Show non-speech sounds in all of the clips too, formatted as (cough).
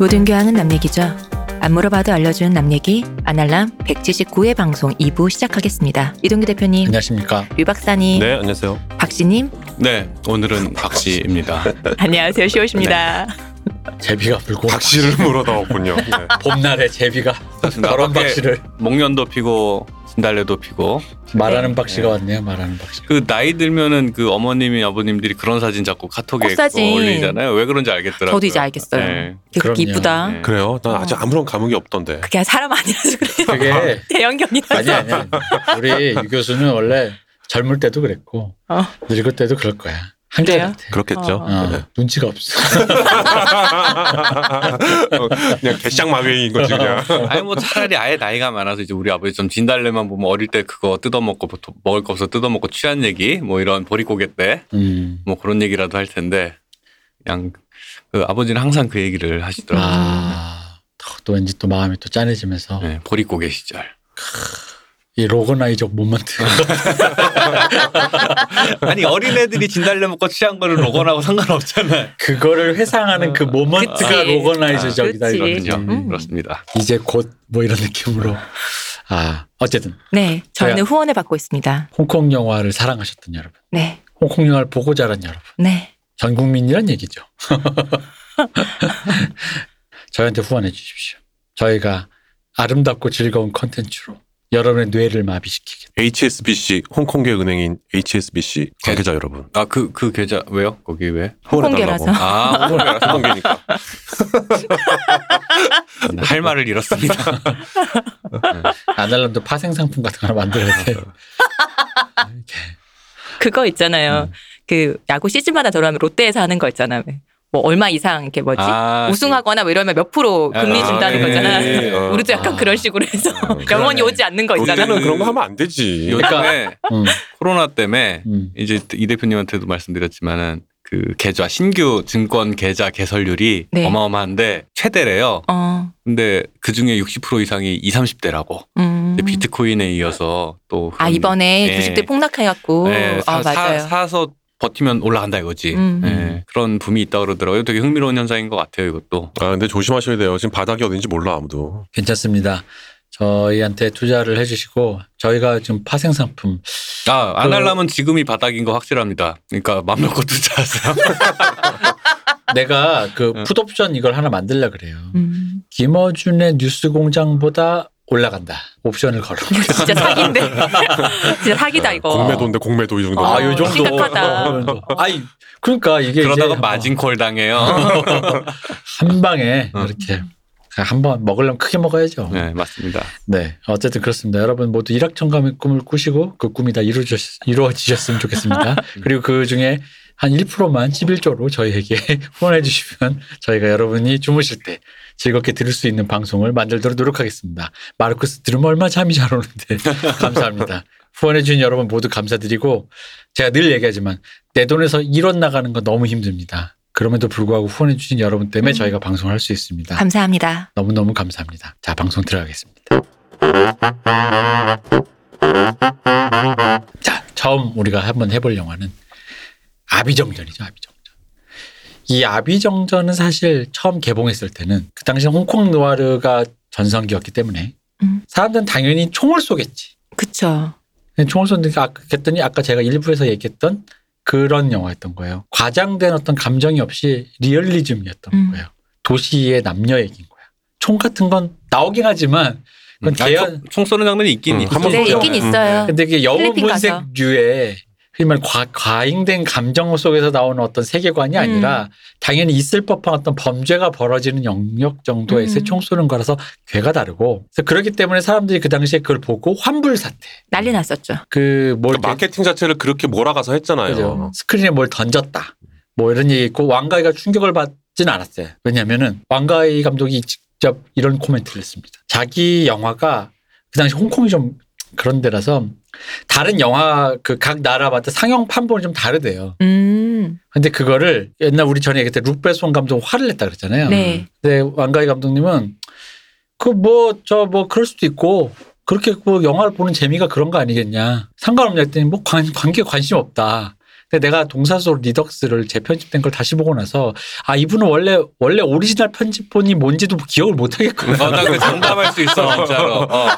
모든 교양은 남 얘기죠. 안 물어봐도 알려주는 남 얘기 아날람 179회 방송 2부 시작하겠습니다. 이동규 대표님, 안녕하십니까. 류 박사님, 네, 안녕하세요. 박씨님, 네, 오늘은 박씨입니다. (laughs) 안녕하세요. 시오십니다. 제비가 불고 박씨를 물어다 왔군요. 네. (laughs) 봄날에 제비가 저런 박씨를 목련도 피고 진달래도 피고 말하는 박씨가 왔네요. 말하는 박씨. 그 나이 들면은 그 어머님이 아버님들이 그런 사진 자꾸 카톡에 꽃사진. 올리잖아요. 왜 그런지 알겠더라고요. 저도 이제 알겠어요. 네. 그럼요. 이쁘다. 네. 그래요? 난 아직 아무런 감흥이 없던데. 그게 사람 아니라서 그래요. 그게 (laughs) 대형견이라서. 아니 아니. 우리 유 교수는 원래 젊을 때도 그랬고 어. 늙을 때도 그럴 거야. 한결. 그렇겠죠. 어. 어, 네. 눈치가 없어. 어, 그냥 개쌍마웨이인 거지 그냥. (laughs) 아니 뭐 차라리 아예 나이가 많아서 이제 우리 아버지 좀 진달래만 보면 어릴 때 그거 뜯어먹고 보통 먹을 거 없어 뜯어먹고 취한 얘기 뭐 이런 보릿고개 때뭐 음. 그런 얘기라도 할 텐데 그냥 그 아버지는 항상 그 얘기를 하시더라고요. 아, 또, 또 왠지 또 마음이 또 짠해지면서 네, 보릿고개 시절. 이 로건아이적 모먼트. (laughs) 아니 어린애들이 진달래 먹고 취한 거는 로건하고 상관없잖아요. 그거를 회상하는 그 모먼트가 그치. 로건아이즈적이다 그치. 이거죠. 그렇군요. 음. 그렇습니다. 이제 곧 뭐 이런 느낌으로. 아 어쨌든 네, 저는 제가- 후원을 받고 있습니다. 홍콩 영화를 사랑하셨던 여러분, 네, 홍콩 영화를 보고 자란 여러분. 네. 전 국민이란 얘기죠. (laughs) 저희한테 후원해 주십시오. 저희가 아름답고 즐거운 컨텐츠로 여러분의 뇌를 마비시키겠다. HSBC 홍콩계 은행인 HSBC 관계자 여러분 아 그 그 계좌 왜요? 거기 왜? 홍콩계라서. 아 (laughs) 홍콩계니까. (laughs) 할 말을 잃었습니다. 아날람도 파생 상품 같은 거 하나 만들어야 돼. 그거 있잖아요. 음. 그 야구 시즌마다 들어가면 롯데에서 하는 거 있잖아요. 뭐 얼마 이상 이렇게 뭐지 아, 우승하거나 뭐 이러면 몇 프로 금리 아, 준다는 네. 거잖아. 어. 우리도 약간 아. 그런 식으로 해서 어, 영원히 그러네. 오지 않는 거 있잖아. 롯데는 그런 거 하면 안 되지. 요즘에 음, 코로나 때문에 음. 이제 이 대표님한테도 말씀드렸지만은 그 계좌 신규 증권 계좌 개설률이 네. 어마어마한데 최대래요. 어, 근데 그 중에 60% 이상이 20, 30대라고. 음. 비트코인에 이어서 또 아 이번에 예. 주식대 폭락해갖고 네, 사, 아 맞아요. 사, 서 버티면 올라간다 이거지. 음. 예, 그런 붐이 있다 그러더라고요. 되게 흥미로운 현상인 것 같아요, 이것도. 아 근데 조심하셔야 돼요. 지금 바닥이 어딘지 몰라 아무도. 괜찮습니다. 저희한테 투자를 해주시고 저희가 지금 파생 상품 아, 아날람은 지금이 바닥인 거 확실합니다. 그러니까 맘 놓고 (laughs) 투자하세요. (laughs) 내가 그 음. 풋옵션 이걸 하나 만들려 그래요. 음. 김어준의 뉴스 공장보다 올라간다. 옵션을 걸어. 이거 (laughs) 진짜 사기인데. (laughs) 진짜 사기다 이거. 공매도인데 공매도 이 정도. 아, 요 정도. 심각하다. 아이, (laughs) 그러니까 이게 그러다가 이제 마진콜 당해요. 한 방에 어. 이렇게 한번 먹으려면 크게 먹어야죠. 네, 맞습니다. 네, 어쨌든 그렇습니다. 여러분 모두 일확천감의 꿈을 꾸시고 그 꿈이 다 이루어졌, 이루어지셨으면 좋겠습니다. 그리고 그 중에 한 1%만 11조로 저희에게 (laughs) 후원해 주시면 저희가 여러분이 주무실 때 즐겁게 들을 수 있는 방송을 만들도록 노력하겠습니다. 마르크스 들으면 얼마나 잠이 잘 오는데 (laughs) 감사합니다. 후원해 주신 여러분 모두 감사드리고 제가 늘 얘기하지만 내 돈에서 1원 나가는 건 너무 힘듭니다. 그럼에도 불구하고 후원해 주신 여러분 때문에 음. 저희가 방송을 할 수 있습니다. 감사합니다. 너무너무 감사합니다. 자, 방송 들어가겠습니다. 자, 처음 우리가 한번 해볼 영화는 아비정전이죠, 아비정전. 이 아비정전은 사실 처음 개봉했을 때는 그 당시 홍콩 느와르가 전성기였기 때문에 음. 사람들은 당연히 총을 쏘겠지. 그쵸. 총을 쏘니까 아까 했더니 아까 제가 일부에서 얘기했던 그런 영화였던 거예요. 과장된 어떤 감정이 없이 리얼리즘이었던 음. 거예요. 도시의 남녀 얘기인 거야. 총 같은 건 나오긴 하지만 그건 아, 개연. 총, 총 쏘는 장면이 있긴 음, 있죠. 한번 네. 있긴 음. 있어요. 근데 이게 영웅 필리핀 가서. 본색류의 말 과, 과잉된 감정 속에서 나오는 어떤 세계관이 음. 아니라 당연히 있을 법한 어떤 범죄가 벌어지는 영역 정도에서 음. 총 쏘는 거라서 괴가 다르고 그래서 그렇기 때문에 사람들이 그 당시에 그걸 보고 환불 사태 난리 났었죠. 그뭘 그러니까 마케팅 자체를 그렇게 몰아가서 했잖아요. 그죠. 스크린에 뭘 던졌다. 뭐 이런 얘기 있고 왕가이가 충격을 받지는 않았어요. 왜냐면은 왕가이 감독이 직접 이런 코멘트를 했습니다. 자기 영화가 그 당시 홍콩이 좀 그런 데라서 다른 영화 그 각 나라마다 상영 판본이 좀 다르대요. 음. 근데 그거를 옛날 우리 전에 얘기했을 때 뤽 베송 감독 화를 냈다 그랬잖아요. 네. 근데 왕가위 감독님은 그 뭐저뭐 그럴 수도 있고 그렇게 뭐 영화를 보는 재미가 그런 거 아니겠냐. 상관없냐 했더니 뭐 관, 관계 관심 없다. 근데 내가 동사서독 Redux를 재편집된 걸 다시 보고 나서 아 이분은 원래 원래 오리지널 편집본이 뭔지도 기억을 못 하겠구나. 어, 나그 장담할 수 있어 진짜로. (laughs) 어,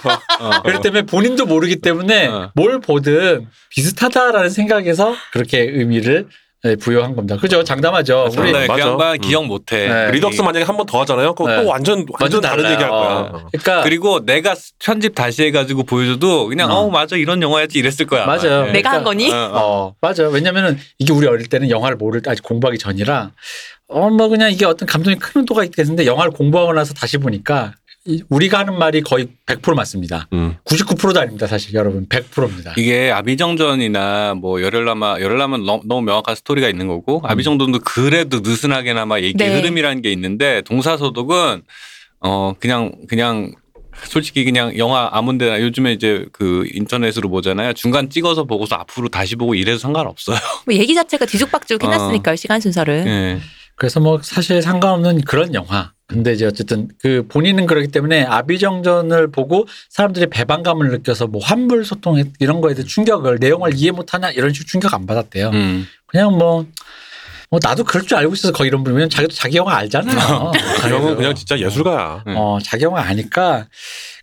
어. 그렇기 때문에 본인도 모르기 때문에 어. 뭘 보든 비슷하다라는 생각에서 그렇게 의미를 네, 부여한 겁니다. 그죠? 장담하죠. 맞아. 우리 네, 그 맞아. 양반 음. 기억 못해. 네. Redux 만약에 한 번 더 하잖아요. 그거 네. 또 완전 완전 다른. 얘기 할 거야. 어. 그러니까 그리고 내가 편집 다시 해가지고 보여줘도 그냥 어. 어, 맞아 이런 영화였지 이랬을 거야. 맞아요. 네. 내가 한 거니? 어, 어. 어, 맞아. 왜냐면은 이게 우리 어릴 때는 영화를 모를 때 아직 공부하기 전이라 어, 뭐 그냥 이게 어떤 감동이 큰 의도가 있겠는데 영화를 공부하고 나서 다시 보니까 이- 우리가 하는 말이 거의 100% 맞습니다. 음. 99%도 아닙니다. 사실 여러분. 100%입니다. 이게 아비정전이나 뭐 열혈남아 열혈남은 너무, 명확한 스토리가 있는 거고 아비정전도 그래도 느슨하게나마 얘기 네. 흐름이라는 게 있는데 동사소독은 어 그냥 그냥 솔직히 그냥 영화 아무데나 요즘에 이제 그 인터넷으로 보잖아요 중간 찍어서 보고서 앞으로 다시 보고 이래도 상관없어요. (laughs) 뭐 얘기 자체가 뒤죽박죽 어. 해놨으니까요 시간 순서를. 예. 그래서 뭐 사실 상관없는 그런 영화. 근데 이제 어쨌든 그 본인은 그렇기 때문에 아비정전을 보고 사람들이 배반감을 느껴서 뭐 환불 소동 이런 거에 대해 충격을 내용을 이해 못하나 이런 식으로 충격 안 받았대요. 음. 그냥 뭐, 뭐 나도 그럴 줄 알고 있어서 거의 이런 분 왜냐면 자기도 자기 영화 알잖아요. 그 형은 그냥 진짜 예술가야. 음. 어, 자기 영화 아니까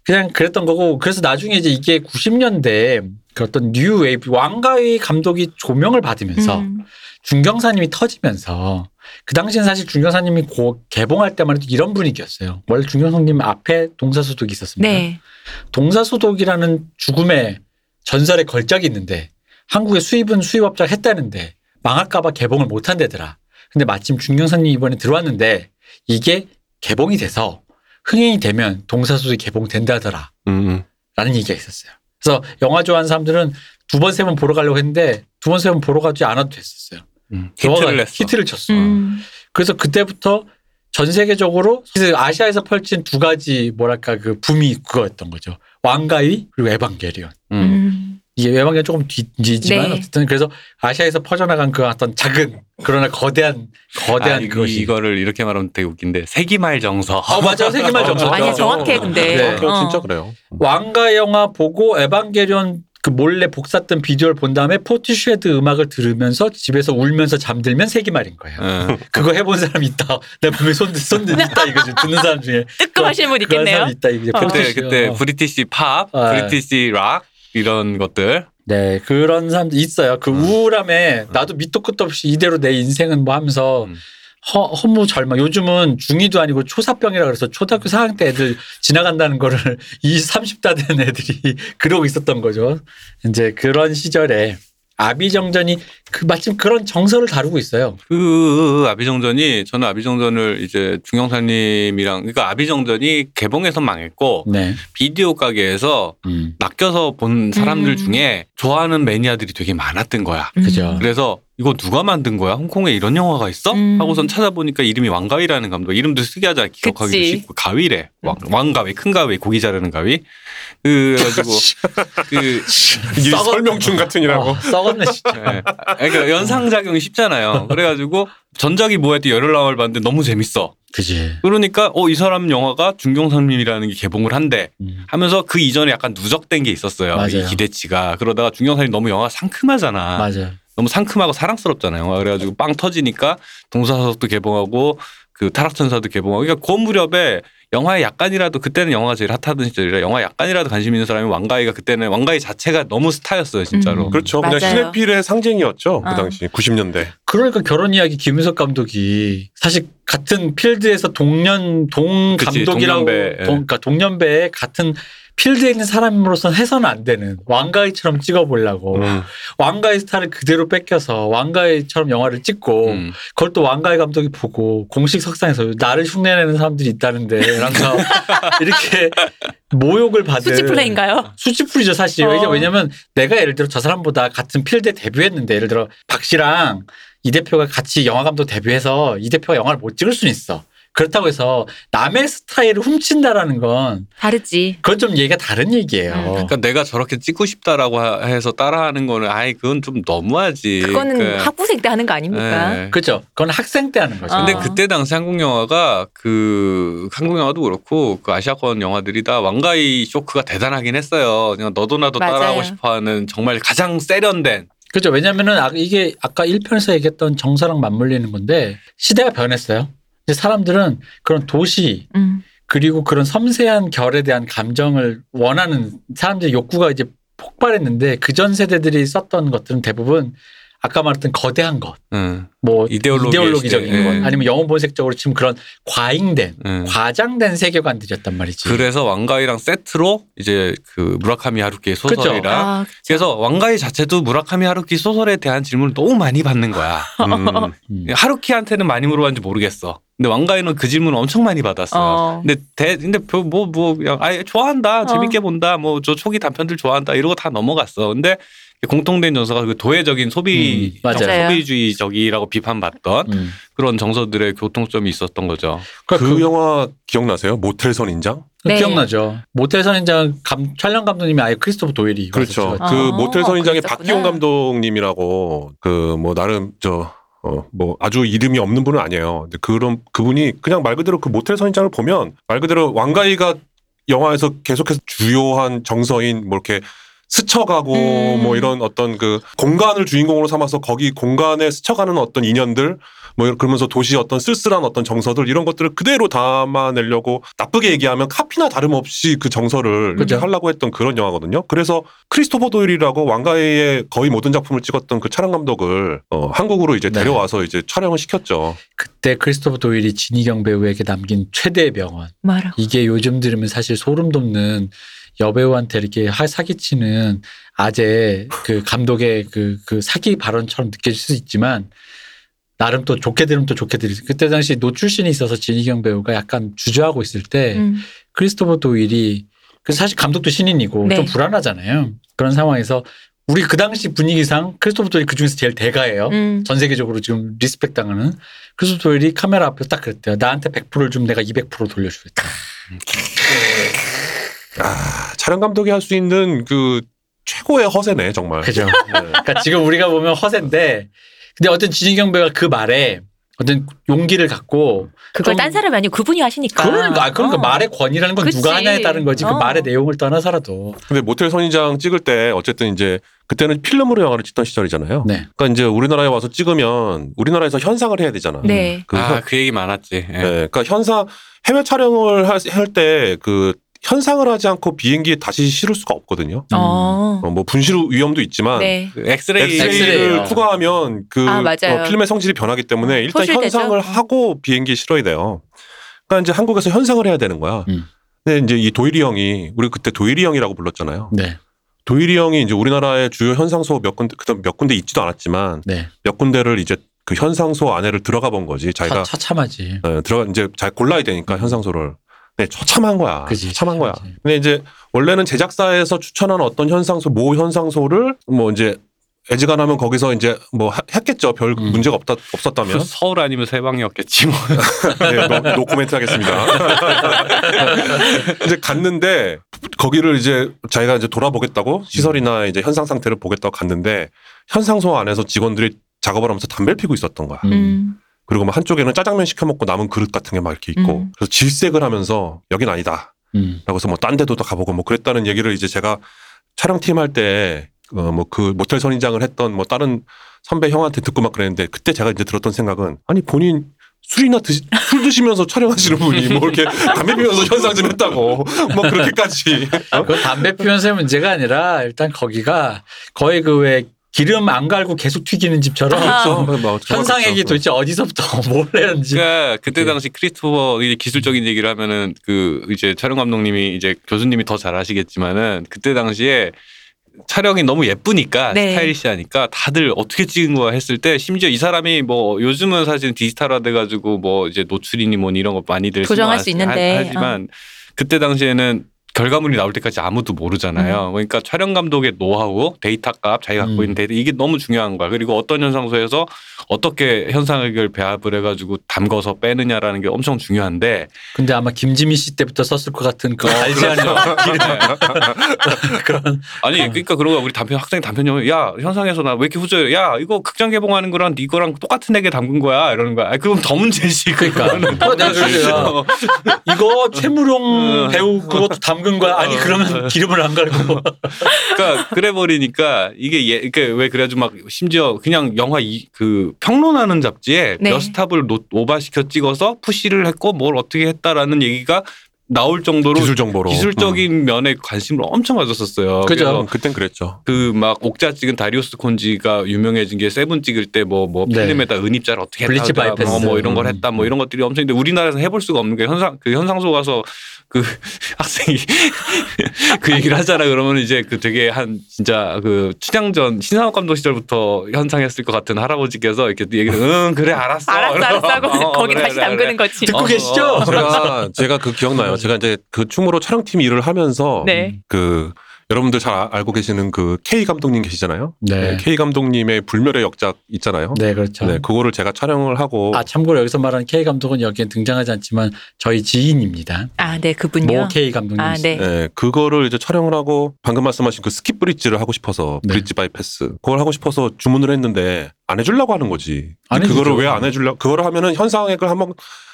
그냥 그랬던 거고 그래서 나중에 이제 이게 90년대 그 어떤 뉴 웨이브 왕가위 감독이 조명을 받으면서 음. 중경사님이 터지면서 그 당시엔 사실 중경사님이 고 개봉할 때만 해도 이런 분위기였어요. 원래 중경사님 앞에 동사소독이 있었습니다. 네. 동사소독이라는 죽음의 전설의 걸작이 있는데 한국에 수입은 수입업자가 했다는데 망할까봐 개봉을 못한대더라. 근데 마침 중경사님 이번에 들어왔는데 이게 개봉이 돼서 흥행이 되면 동사소독이 개봉된다더라. 음. 라는 얘기가 있었어요. 그래서 영화 좋아하는 사람들은 두 번, 세 번 보러 가려고 했는데 두 번, 세 번 보러 가지 않아도 됐었어요. 음. 히트를 냈어. 히트를 쳤어. 음. 그래서 그때부터 전 세계적으로 아시아에서 펼친 두 가지 뭐랄까 그 붐이 그거였던 거죠. 왕가위 그리고 에반게리온. 음. 음. 이게 에반게리온 조금 뒤지만 네. 어쨌든 그래서 아시아에서 퍼져나간 그 어떤 작은 그러나 거대한 거대한 아, 이- 그것이. 이거를 이렇게 말하면 되게 웃긴데 세기말 정서. (laughs) 어 맞아 세기말 정서. 아니 정확해 근데. 네. 그거 어. 진짜 그래요. 왕가위 영화 보고 에반게리온 그 몰래 복사 떴던 비디오를 본 다음에 Portishead 음악을 들으면서 집에서 울면서 잠들면 세기말인 거예요. 예. (laughs) 그거 해본 사람 있다. 내가 분명히 손, 손 있다 이거 지. 듣는 사람 중에. 뜨끔하신 분 있겠네요. 사람 있다 이게. 어. 그때. 그때 어. British pop, 아, British rock 이런 것들. 네 그런 사람도 있어요. 그 음. 우울함에 나도 밑도 끝도 없이 이대로 내 인생은 뭐 하면서 음. 허, 허무 절망. 요즘은 중2도 아니고 초사병이라 그래서 초등학교 4학년 때 애들 지나간다는 거를 (laughs) 20, 30다 된 애들이 (laughs) 그러고 있었던 거죠. 이제 그런 시절에 아비정전이 그 마침 그런 정서를 다루고 있어요. 그 아비정전이 저는 아비정전을 이제 중영사님이랑 그러니까 아비정전이 개봉해서 망했고 네. 비디오 가게에서 음. 낚여서 본 사람들 음. 중에 좋아하는 매니아들이 되게 많았던 거야. 음. 그죠. 그래서 이거 누가 만든 거야? 홍콩에 이런 영화가 있어? 음. 하고선 찾아보니까 이름이 왕가위라는 감독. 이름도 특이하잖아. 기억하기도 그치. 쉽고 가위래. 왕, 왕가위, 큰 가위, 고기 자르는 가위. 그래가지고 (laughs) 그 설명충 같으니라고. 어, 썩었네 진짜. 예. 그러니까 연상작용이 쉽잖아요. 그래가지고 전작이 뭐였지 열흘 나올 봤는데 너무 재밌어. 그지. 그러니까 어 이 사람 영화가 중경선님이라는 게 개봉을 한대 음. 하면서 그 이전에 약간 누적된 게 있었어요. 맞아요. 이 기대치가 그러다가 중경선이 너무 영화가 상큼하잖아. 맞아. 너무 상큼하고 사랑스럽잖아요. 영화 그래가지고 빵 터지니까 동사서도 개봉하고 그 타락천사도 개봉하고 그러니까 그 무렵에 영화에 약간이라도 그때는 영화가 제일 핫하던 시절이라 영화에 약간이라도 관심 있는 사람이 왕가이가 그때는 왕가이 자체가 너무 스타였어요 진짜로. 음. 그렇죠. 그냥 맞아요. 시네필의 상징이었죠. 그 어. 당시 90년대. 그러니까 결혼 이야기 김윤석 감독이 사실 같은 필드에서 동년 동 그치, 감독이라고 동년배, 예. 동, 그러니까 동년배에 같은 필드에 있는 사람으로서는 해서는 안 되는 왕가이처럼 찍어보려고 음. 왕가의 스타를 그대로 뺏겨서 왕가이처럼 영화를 찍고 음. 그걸 또 왕가이 감독이 보고 공식 석상에서 나를 흉내내는 사람들이 있다는데 라면서 (laughs) 이렇게 모욕을 받은 수치 플레이인가요? 수치풀이죠 사실 어. 왜냐면 내가 예를 들어 저 사람보다 같은 필드에 데뷔했는데 예를 들어 박 씨랑 이 대표가 같이 영화 감독 데뷔해서 이 대표가 영화를 못 찍을 수는 있어 그렇다고 해서 남의 스타일을 훔친다라는 건 다르지. 그건 좀 얘기가 다른 얘기예요 음, 그러니까 내가 저렇게 찍고 싶다라고 하- 해서 따라하는 거는 아이 그건 좀 너무하지. 그거는 그러니까, 학부생 때 하는 거 아닙니까? 예. 그죠 그건 학생 때 하는 거죠 어. 근데 그때 당시 한국 영화가 그 한국 영화도 그렇고 그 아시아권 영화들이 다 왕가이 쇼크가 대단하긴 했어요. 그냥 너도 나도 맞아요. 따라하고 싶어하는 정말 가장 세련된 그렇죠. 왜냐면은 아- 이게 아까 1편에서 얘기했던 정서랑 맞물리는 건데 시대가 변했어요. 사람들은 그런 도시 음. 그리고 그런 섬세한 결에 대한 감정을 원하는 사람들의 욕구가 이제 폭발했는데 그 전 세대들이 썼던 것들은 대부분 아까 말했던 거대한 것, 응. 뭐 이데올로기의 이데올로기 적인 시대. 것, 예. 아니면 영혼 본색적으로 치면 그런 과잉된, 응. 과장된 세계관들이었단 말이지. 그래서 왕가이랑 세트로 이제 그 무라카미 하루키의. 소설이랑 아. 그래서 왕가이 자체도 무라카미 하루키 소설에 대한 질문을 너무 많이 받는 거야. (laughs) 음. 음. 하루키한테는 많이 물어봤는지 모르겠어. 근데 왕가이는 그 질문을 엄청 많이 받았어요. 어. 근데 대 근데 뭐뭐 그냥 아예 좋아한다 어. 재밌게 본다 뭐 저 초기 단편들 좋아한다 이러고 다 넘어갔어. 근데 공통된 정서가 그 도회적인 소비 음. 소비주의적이라고 비판받던 음. 그런 정서들의 교통점이 있었던 거죠. 그, 그 영화 기억나세요? 모텔 선 인장? 네. 기억나죠. 모텔 선 인장 감, 촬영 감독님이 아예 크리스토프 도일이 그렇죠. 와서 아, 그 모텔 선 인장의 그랬었구나. 박기용 감독님이라고 그 뭐 나름 저 어, 뭐 아주 이름이 없는 분은 아니에요. 근데 그런 그분이 그냥 말 그대로 그 모텔 선인장을 보면 말 그대로 왕가이가 영화에서 계속해서 주요한 정서인 뭐 이렇게 스쳐가고 음. 뭐 이런 어떤 그 공간을 주인공으로 삼아서 거기 공간에 스쳐가는 어떤 인연들 뭐 그러면서 도시 어떤 쓸쓸한 어떤 정서들 이런 것들을 그대로 담아내려고 나쁘게 얘기하면 카피나 다름없이 그 정서를 이렇게 그죠. 하려고 했던 그런 영화거든요. 그래서 크리스토퍼 도일이라고 왕가의 거의 모든 작품을 찍었던 그 촬영 감독을 어, 한국으로 이제 네. 데려와서 이제 촬영을 시켰죠. 그때 크리스토프 도일이 진희경 배우에게 남긴 최대의 명언. 말아. 이게 요즘 들으면 사실 소름 돋는 여배우한테 이렇게 하- 사기치는 아재 그 감독의 그, 그 사기 발언처럼 느껴질 수 있지만 나름 또 좋게 들으면 또 좋게 들리 그때 당시 노출신이 있어서 진희경 배우가 약간 주저하고 있을 때 음. 크리스토퍼 도일이 그 사실 감독도 신인이고 네. 좀 불안하잖아요. 그런 상황에서 우리 그 당시 분위기상 크리스토퍼 도일이 그 중에서 제일 대가예요. 음. 전 세계적으로 지금 respect 당하는 크리스토퍼 도일이 카메라 앞에 딱 그랬대요. 나한테 100%를 주면 내가 200% 돌려주겠다. 아, 촬영 감독이 할 수 있는 그 최고의 허세네 정말. 그죠. 네. 그러니까 지금 우리가 보면 허세인데 근데 어떤 진희경 배우가 그 말에 어떤 용기를 갖고 그걸 좀- 딴 사람이 아니고 그분이 하시니까. 그러니까 아, 그러니까 어. 말의 권위라는 건 그치. 누가 하냐에 따른 거지 그 어. 말의 내용을 떠나서라도 근데 모텔 선인장 찍을 때 어쨌든 이제 그때는 필름으로 영화를 찍던 시절이잖아요. 네. 그러니까 이제 우리나라에 와서 찍으면 우리나라에서 현상을 해야 되잖아. 네. 그아 현- 그 얘기 많았지. 예. 네, 그러니까 현상 해외 촬영을 할 때 그 현상을 하지 않고 비행기에 다시 실을 수가 없거든요. 어. 어, 뭐 분실 위험도 있지만 네. 그 엑스레이, 엑스레이를 엑스레이요. 투과하면 그 아, 맞아요. 어, 필름의 성질이 변하기 때문에 일단 소실되죠? 현상을 하고 비행기에 실어야 돼요. 그러니까 이제 한국에서 현상을 해야 되는 거야. 음. 근데 이제 이 도일이 형이 우리 그때 도일이 형이라고 불렀잖아요. 네. 도일이 형이 이제 우리나라의 주요 현상소 몇 군데 그다음 몇 군데 있지도 않았지만 네. 몇 군데를 이제 그 현상소 안에를 들어가 본 거지. 차, 자기가 처참하지. 어, 들어가 이제 잘 골라야 되니까 현상소를. 네, 처참한 거야. 그지, 처참한 거야. 처참하지. 근데 이제 원래는 제작사에서 추천한 어떤 현상소, 모 현상소를 뭐 이제 애지간하면 거기서 이제 뭐 하- 했겠죠. 별 음. 문제가 없다 그 없었다면. 서울 아니면 세방이었겠지 뭐. (laughs) 네, no, no comment 하겠습니다. (laughs) 이제 갔는데 거기를 이제 자기가 이제 돌아보겠다고 시설이나 이제 현상 상태를 보겠다고 갔는데 현상소 안에서 직원들이 작업을 하면서 담배를 피고 있었던 거야. 음. 음. 그리고 막 한쪽에는 짜장면 시켜 먹고 남은 그릇 같은 게 막 이렇게 있고 음. 그래서 질색을 하면서 여긴 아니다. 음. 라고 해서 뭐 딴 데도 또 가보고 뭐 그랬다는 얘기를 이제 제가 촬영팀 할 때 어 뭐 그 모텔 선인장을 했던 뭐 다른 선배 형한테 듣고 막 그랬는데 그때 제가 이제 들었던 생각은 아니 본인 술이나 드시, 술 드시면서 촬영하시는 분이 뭐 이렇게 (laughs) 담배 피면서 현상 좀 했다고 뭐 그렇게까지 어? 그 담배 피면서의 문제가 아니라 일단 거기가 거의 그왜 기름 안 갈고 계속 튀기는 집처럼 아. 뭐 정말 현상액이. 도대체 어디서부터 (laughs) 뭘 내는지 그러니까 그때 네. 당시 크리스토퍼 기술적인 얘기를 하면은 그 이제 촬영 감독님이 이제 교수님이 더 잘 아시겠지만은 그때 당시에 촬영이 너무 예쁘니까 네. 스타일리시하니까 다들 어떻게 찍은 거야 했을 때 심지어 이 사람이 뭐 요즘은 사실 디지털화 돼가지고 뭐 이제 노출이니 뭐니 이런 거 많이들 조정할 수 안- 있는데, 하- 하지만 그때 당시에는 결과물이 나올 때까지 아무도 모르잖아요. 그러니까 촬영 감독의 노하우, 데이터 값, 자기가 갖고 음. 있는 데이터 이게 너무 중요한 거야. 그리고 어떤 현상소에서 어떻게 현상을 배합을 해가지고 담궈서 빼느냐라는 게 엄청 중요한데 근데 아마 김지미 씨 때부터 썼을 것 같은 그 갈지 않은 그런 아니 그러니까 그러고 우리 단편 학생 단편 영화 야 현상에서 나 왜 이렇게 후져요? 야 이거 극장 개봉하는 거랑 이거랑 똑같은 액에 담근 거야 이러는 거야. 아, 그럼 더 문제지. 그러니까. 어, 그래요. 어, 이거 최무룡 음. 배우 그것도 담근 긁은 거야. 아니 그러면 (laughs) 기름을 안 갈고. 그러니까 그래 버리니까 이게 예, 그러니까 왜 그래가지고 막 심지어 그냥 영화 이, 그 평론하는 잡지에 네. 몇 stop을 노- 오버시켜 찍어서 push를 했고 뭘 어떻게 했다라는 얘기가 나올 정도로 기술 정보로. 기술적인 면에 관심을 엄청 가졌었어요. 그죠. 음, 그땐 그랬죠. 그 막 옥자 찍은 다리우스 콘지가 유명해진 게 세븐 찍을 때 뭐뭐 네. 필름에다 은입자를 어떻게 했다 바이패스. 뭐, 뭐 이런 걸 음. 했다 뭐 이런 것들이 엄청 있는데 우리나라에서 해볼 수가 없는 게 현상 그 현상소 가서 그 (laughs) 학생이 (laughs) 그 얘기를 하잖아 그러면 이제 그 되게 한 진짜 그 춘향전 신상욱 감독 시절부터 현상했을 것 같은 할아버지께서 이렇게 얘기를 응 그래 알았어 (laughs) 알았어 알았어 하고 어, 거기 그래, 다시 그래, 담그는 그래. 거지. 듣고 어, 계시죠? 어, 어. 제가 제가 그 기억나요. 제가 이제 그 춤으로 촬영팀 일을 하면서 네. 그 여러분들 잘 아- 알고 계시는 그 K 감독님 계시잖아요. 네. K 감독님의 불멸의 역작 있잖아요. 네, 그렇죠. 네, 그거를 제가 촬영을 하고 아 참고로 여기서 말하는 K 감독은 여기에 등장하지 않지만 저희 지인입니다. 아, 네, 그분요. 모 K 감독님. 아, 네. 네, 그거를 이제 촬영을 하고 방금 말씀하신 그 skip bleach를 하고 싶어서 네. bleach bypass 그걸 하고 싶어서 주문을 했는데 안 해주려고 하는 거지. 안 그거를. 왜 안 해주려? 그거를 하면은 현상액을 한번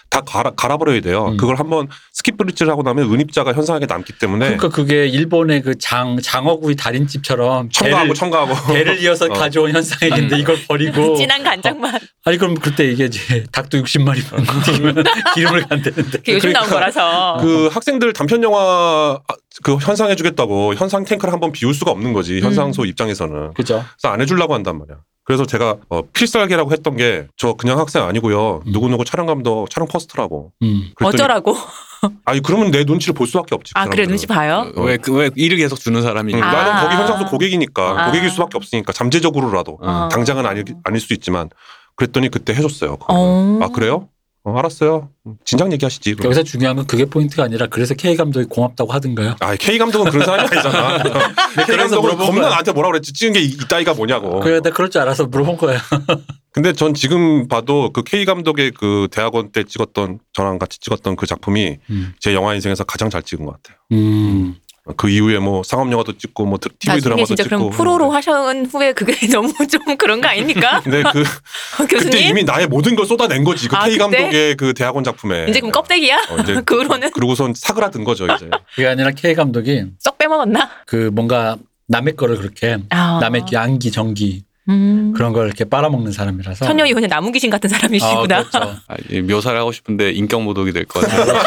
다 갈아, 갈아버려야 돼요. 음. 그걸 한번 skip bleach를 하고 나면 은입자가 현상액에 남기 때문에 그러니까 그게 일본의 그 장 장어구이 달인집처럼 첨가하고 대를, 첨가하고 대를 (laughs) 이어서 어. 가져온 현상액인데 이걸 버리고 (laughs) 진한 간장맛. 아니 그럼 그때 이게 이제 닭도 60마리 튀기면 (laughs) 기름을 간대는데 그 요즘 나온 그러니까 거라서. 그 학생들 단편 영화 아, 그 현상 해주겠다고 현상 탱크를 한번 비울 수가 없는 거지 현상소 음. 입장에서는 그죠? 그래서 안 해주려고 한단 말이야. 그래서 제가 어, 필살기라고 했던 게 저 그냥 학생 아니고요 음. 누구 누구 촬영 감독 촬영 포스트라고. 음. 어쩌라고? (laughs) 아니 그러면 내 눈치를 볼 수밖에 없지. 그 아, 그래 사람들은. 눈치 봐요? 왜, 그, 왜 일을 계속 주는 사람이 응, 아. 나는 거기 현상소 고객이니까 아. 고객일 수밖에 없으니까 잠재적으로라도 어. 당장은 아닐, 아닐 수 있지만 그랬더니 그때 해줬어요. 어. 아 그래요? 어, 알았어요. 진작 얘기하시지. 그럼. 여기서 중요한 건 그게 포인트가 아니라 그래서 K 감독이 고맙다고 하던가요? 아 K 감독은 그런 사람이 아니잖아. (laughs) K 그래서 감독은 겁나 거야. 나한테 뭐라 그랬지. 찍은 게 이- 이 따위가 뭐냐고. 그래 나 그럴 줄 알아서 물어본 거야. (laughs) 근데 전 지금 봐도 그 K 감독의 그 대학원 때 찍었던 저랑 같이 찍었던 그 작품이 음. 제 영화 인생에서 가장 잘 찍은 것 같아요. 음. 그 이후에 뭐 상업 영화도 찍고 뭐 TV 드라마도 진짜 찍고. 그럼 프로로 하신 후에 그게 (laughs) 너무 좀 그런 거 아닙니까? 근데 (laughs) 그 (laughs) 그때 교수님? 이미 나의 모든 걸 쏟아낸 거지. 그 아, K 그때? 감독의 그 대학원 작품에. 이제 그럼 껍데기야? 어, 이제 그로는 그러고선 사그라든 거죠 이제. 그게 아니라 K 감독이 썩 빼먹었나? 그 뭔가 남의 거를 그렇게 아. 남의 양기 정기 음. 그런 걸 이렇게 빨아먹는 사람이라서 천녀 이혼의 나무 귀신 같은 사람이시구나. 아, 그렇죠. 아, 이 묘사를 하고 싶은데 인격 모독이 될 것 같아요.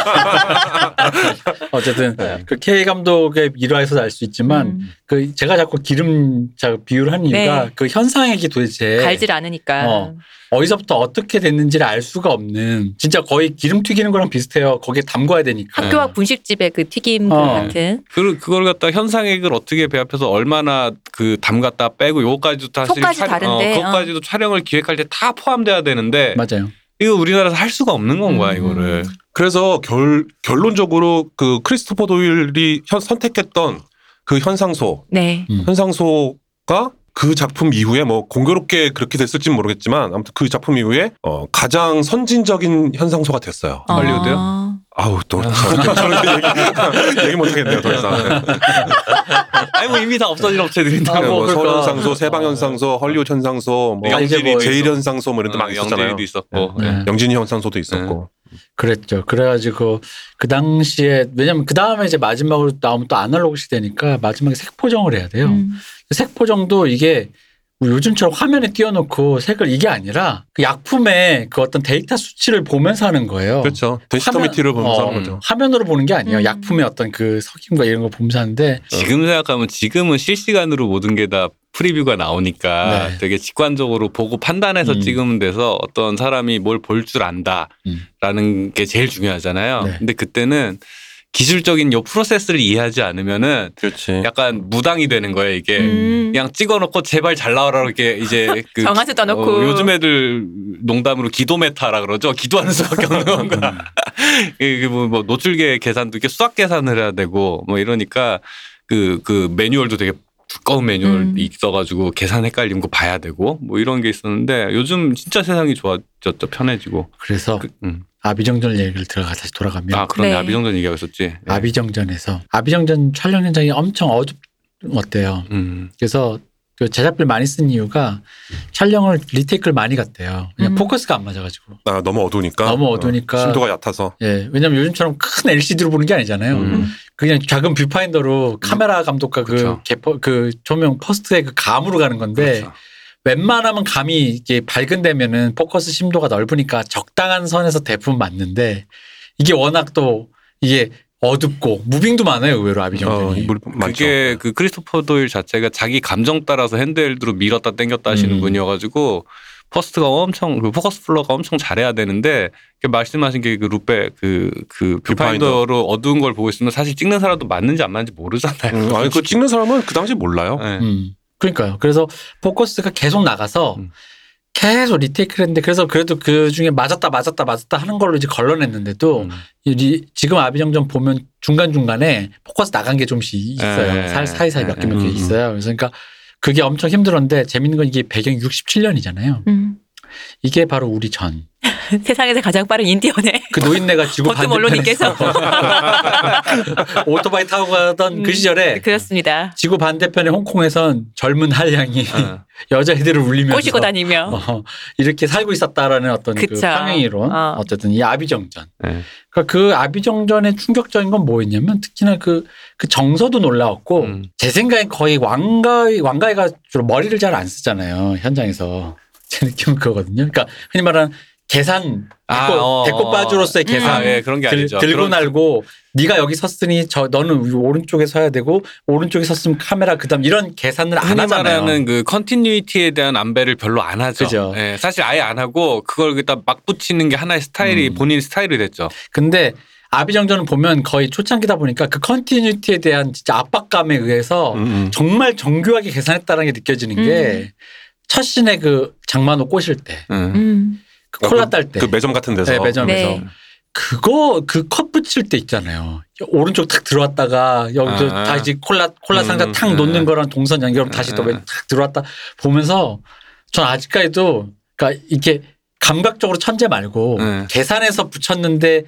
(laughs) 어쨌든 네. 그 K 감독의 일화에서 알 수 있지만 음. 그 제가 자꾸 기름 자 비유를 한 이유가 네. 그 현상액이 도대체 갈질 않으니까. 어. 어디서부터 어떻게 됐는지를 알 수가 없는 진짜 거의 기름 튀기는 거랑 비슷해요. 거기에 담궈야 되니까. 학교 앞 분식집의 그 튀김 어. 같은. 그 그걸 갖다 현상액을 어떻게 배합해서 얼마나 그 담갔다 빼고 요거까지도 다 속까지 촬영- 다른데, 어, 그것까지도 촬영을 기획할 때 다 포함돼야 되는데 맞아요. 이거 우리나라에서 할 수가 없는 건 거야 음. 이거를. 그래서 결 결론적으로 그 크리스토퍼 도일이 현- 선택했던 그 현상소 네. 음. 현상소가 그 작품 이후에 뭐 공교롭게 그렇게 됐을지는 모르겠지만 아무튼 그 작품 이후에 어, 가장 선진적인 현상소가 됐어요. 할리우드요? 아. 아우 또 저는 얘기, (laughs) 얘기 못하겠네요 더 이상. (laughs) 아니 뭐 이미 다 없어진 업체들인데. 아, 뭐뭐 그러니까. 서현상소, 세방 현상소, 헐리우드 현상소, 뭐 아, 이제 뭐 제일 현상소 뭐 이런 데 많이 있었잖아요. 영재도 있었고. 네. 네. 영진이 현상소도 있었고. 그랬죠. 그래가지고 그 당시에 왜냐면 그 다음에 이제 마지막으로 나오면 또 아날로그 시대니까 마지막에 색포정을 해야 돼요. 음. 색포정도 이게 뭐 요즘처럼 화면에 띄워놓고 색을 이게 아니라 그 약품의 그 어떤 데이터 수치를 보면서 하는 거예요. 그렇죠. 덴시터미티를 보면서 어, 하는 거죠. 화면으로 보는 게 아니에요. 음. 약품의 어떤 그 석임과 이런 거 보면서 하는데 지금 생각하면 지금은 실시간으로 모든 게 다 프리뷰가 나오니까 네. 되게 직관적으로 보고 판단해서 음. 찍으면 돼서 어떤 사람이 뭘 볼 줄 안다라는 음. 게 제일 중요하잖아요. 네. 근데 그때는 기술적인 요 프로세스를 이해하지 않으면은 그렇지. 약간 무당이 되는 거예요 이게. 음. 그냥 찍어놓고 제발 잘 나와라 이렇게 이제 (laughs) 그 정한수 떠놓고. 어, 요즘 애들 농담으로 기도 메타라 그러죠. 기도하는 수밖에 없는 건가. 이게 (laughs) 뭐, 뭐 노출계 계산도 이렇게 수학 계산을 해야 되고 뭐 이러니까 그 그 매뉴얼도 되게 두꺼운 매뉴얼 음. 있어가지고 계산 헷갈리는 거 봐야 되고 뭐 이런 게 있었는데 요즘 진짜 세상이 좋아졌죠 편해지고. 그래서 그, 음. 아비정전 얘기를 들어가 다시 돌아가면 아 그런 네. 아비정전 얘기하고 있었지. 네. 아비정전에서 아비정전 촬영 현장이 엄청 어둡었대요. 음. 그래서 그 제작비를 많이 쓴 이유가 촬영을 retake를 많이 갔대요. 그냥 음. 포커스가 안 맞아가지고. 아, 너무 어두우니까. 너무 어두우니까. 어, 심도가 얕아서. 예, 왜냐면 요즘처럼 큰 LCD로 보는 게 아니잖아요. 음. 그냥 작은 뷰파인더로 카메라 감독과 그 그쵸. gaffer 그 조명 first의 그 감으로 가는 건데 그렇죠. 웬만하면 감이 이게 밝은데면은 포커스 심도가 넓으니까 적당한 선에서 대부분 맞는데 이게 워낙 또 이게 어둡고 moving도 많아요 의외로 어, 아비정전이. 물 많죠. 그게 그 크리스토퍼 도일 자체가 자기 감정 따라서 handheld로 밀었다 당겼다 하시는 음. 분이어가지고 first가 엄청 그 focus puller가 엄청 잘해야 되는데 그 말씀하신 게 그 루페 그그 뷰파인더로 어두운 걸 보고 있으면 사실 찍는 사람도 맞는지 안 맞는지 모르잖아요. 음, 아니 그 (laughs) 찍는 사람은 그 당시 몰라요. 네. 음. 그러니까요. 그래서 포커스가 계속 나가서 음. 계속 retake를 했는데 그래서 그래도 그 중에 맞았다 맞았다 맞았다 하는 걸로 이제 걸러냈는데도 음. 이 리- 지금 아비정전 보면 중간 중간에 포커스 나간 게 좀씩 있어요. 네. 살 사이사이 몇 개 몇개 음. 있어요. 그래서 그러니까 그게 엄청 힘들었는데 재밌는 건 이게 배경이 67년이잖아요. 음. 이게 바로 우리 전. (laughs) 세상에서 가장 빠른 인디언의 그 노인네가 지구 반대편에서 어르신께서 (laughs) 오토바이 타고 가던 그 음, 시절에 그렇습니다. 지구 반대편의 홍콩에선 젊은 한량이 어. (laughs) 여자애들을 울리면서 꼬시고 다니며 어, 이렇게 살고 있었다라는 어떤 그 그쵸. 평행이론 어. 어. 쨌든 이 아비정전 네. 그러니까 그 아비정전의 충격적인 건 뭐였냐면 특히나 그, 그 정서도 놀라웠고 음. 제 생각엔 거의 왕가의 왕가이가 주로 머리를 잘 안 쓰잖아요 현장에서 제 느낌은 그거거든요 그러니까 흔히 말하는 계산 아, 대꽃, 어, 대꽃바주로서의 음. 계산 아, 예, 그런 게 들, 아니죠. 들고 그런- 날고 네가 여기 섰으니 저 너는 위- 오른쪽에 서야 되고 오른쪽에 섰으면 카메라 그다음 이런 계산을 안 흔히 하잖아요. 말하는 그 continuity에 대한 안배를 별로 안 하죠. 그죠. 예, 사실 아예 안 하고 그걸 그다 막 붙이는 게 하나의 스타일이 음. 본인 스타일이 됐죠. 근데 아비정전은 보면 거의 초창기다 보니까 그 continuity에 대한 진짜 압박감에 의해서 음, 음. 정말 정교하게 계산했다는 게 느껴지는 게 첫 신에 그 장만옥 꼬실 때, 음. 음. 그 콜라 딸 때, 그 매점 같은 데서 네, 매점에서 네. 그거 그 컵 붙일 때 있잖아요. 오른쪽 탁 들어왔다가 여기서 아. 다시 콜라 콜라 상자 음, 탁 음. 놓는 거랑 동선 연결하면 다시 또 음. 탁 들어왔다 보면서 전 아직까지도 그러니까 이렇게 감각적으로 천재 말고 음. 계산해서 붙였는데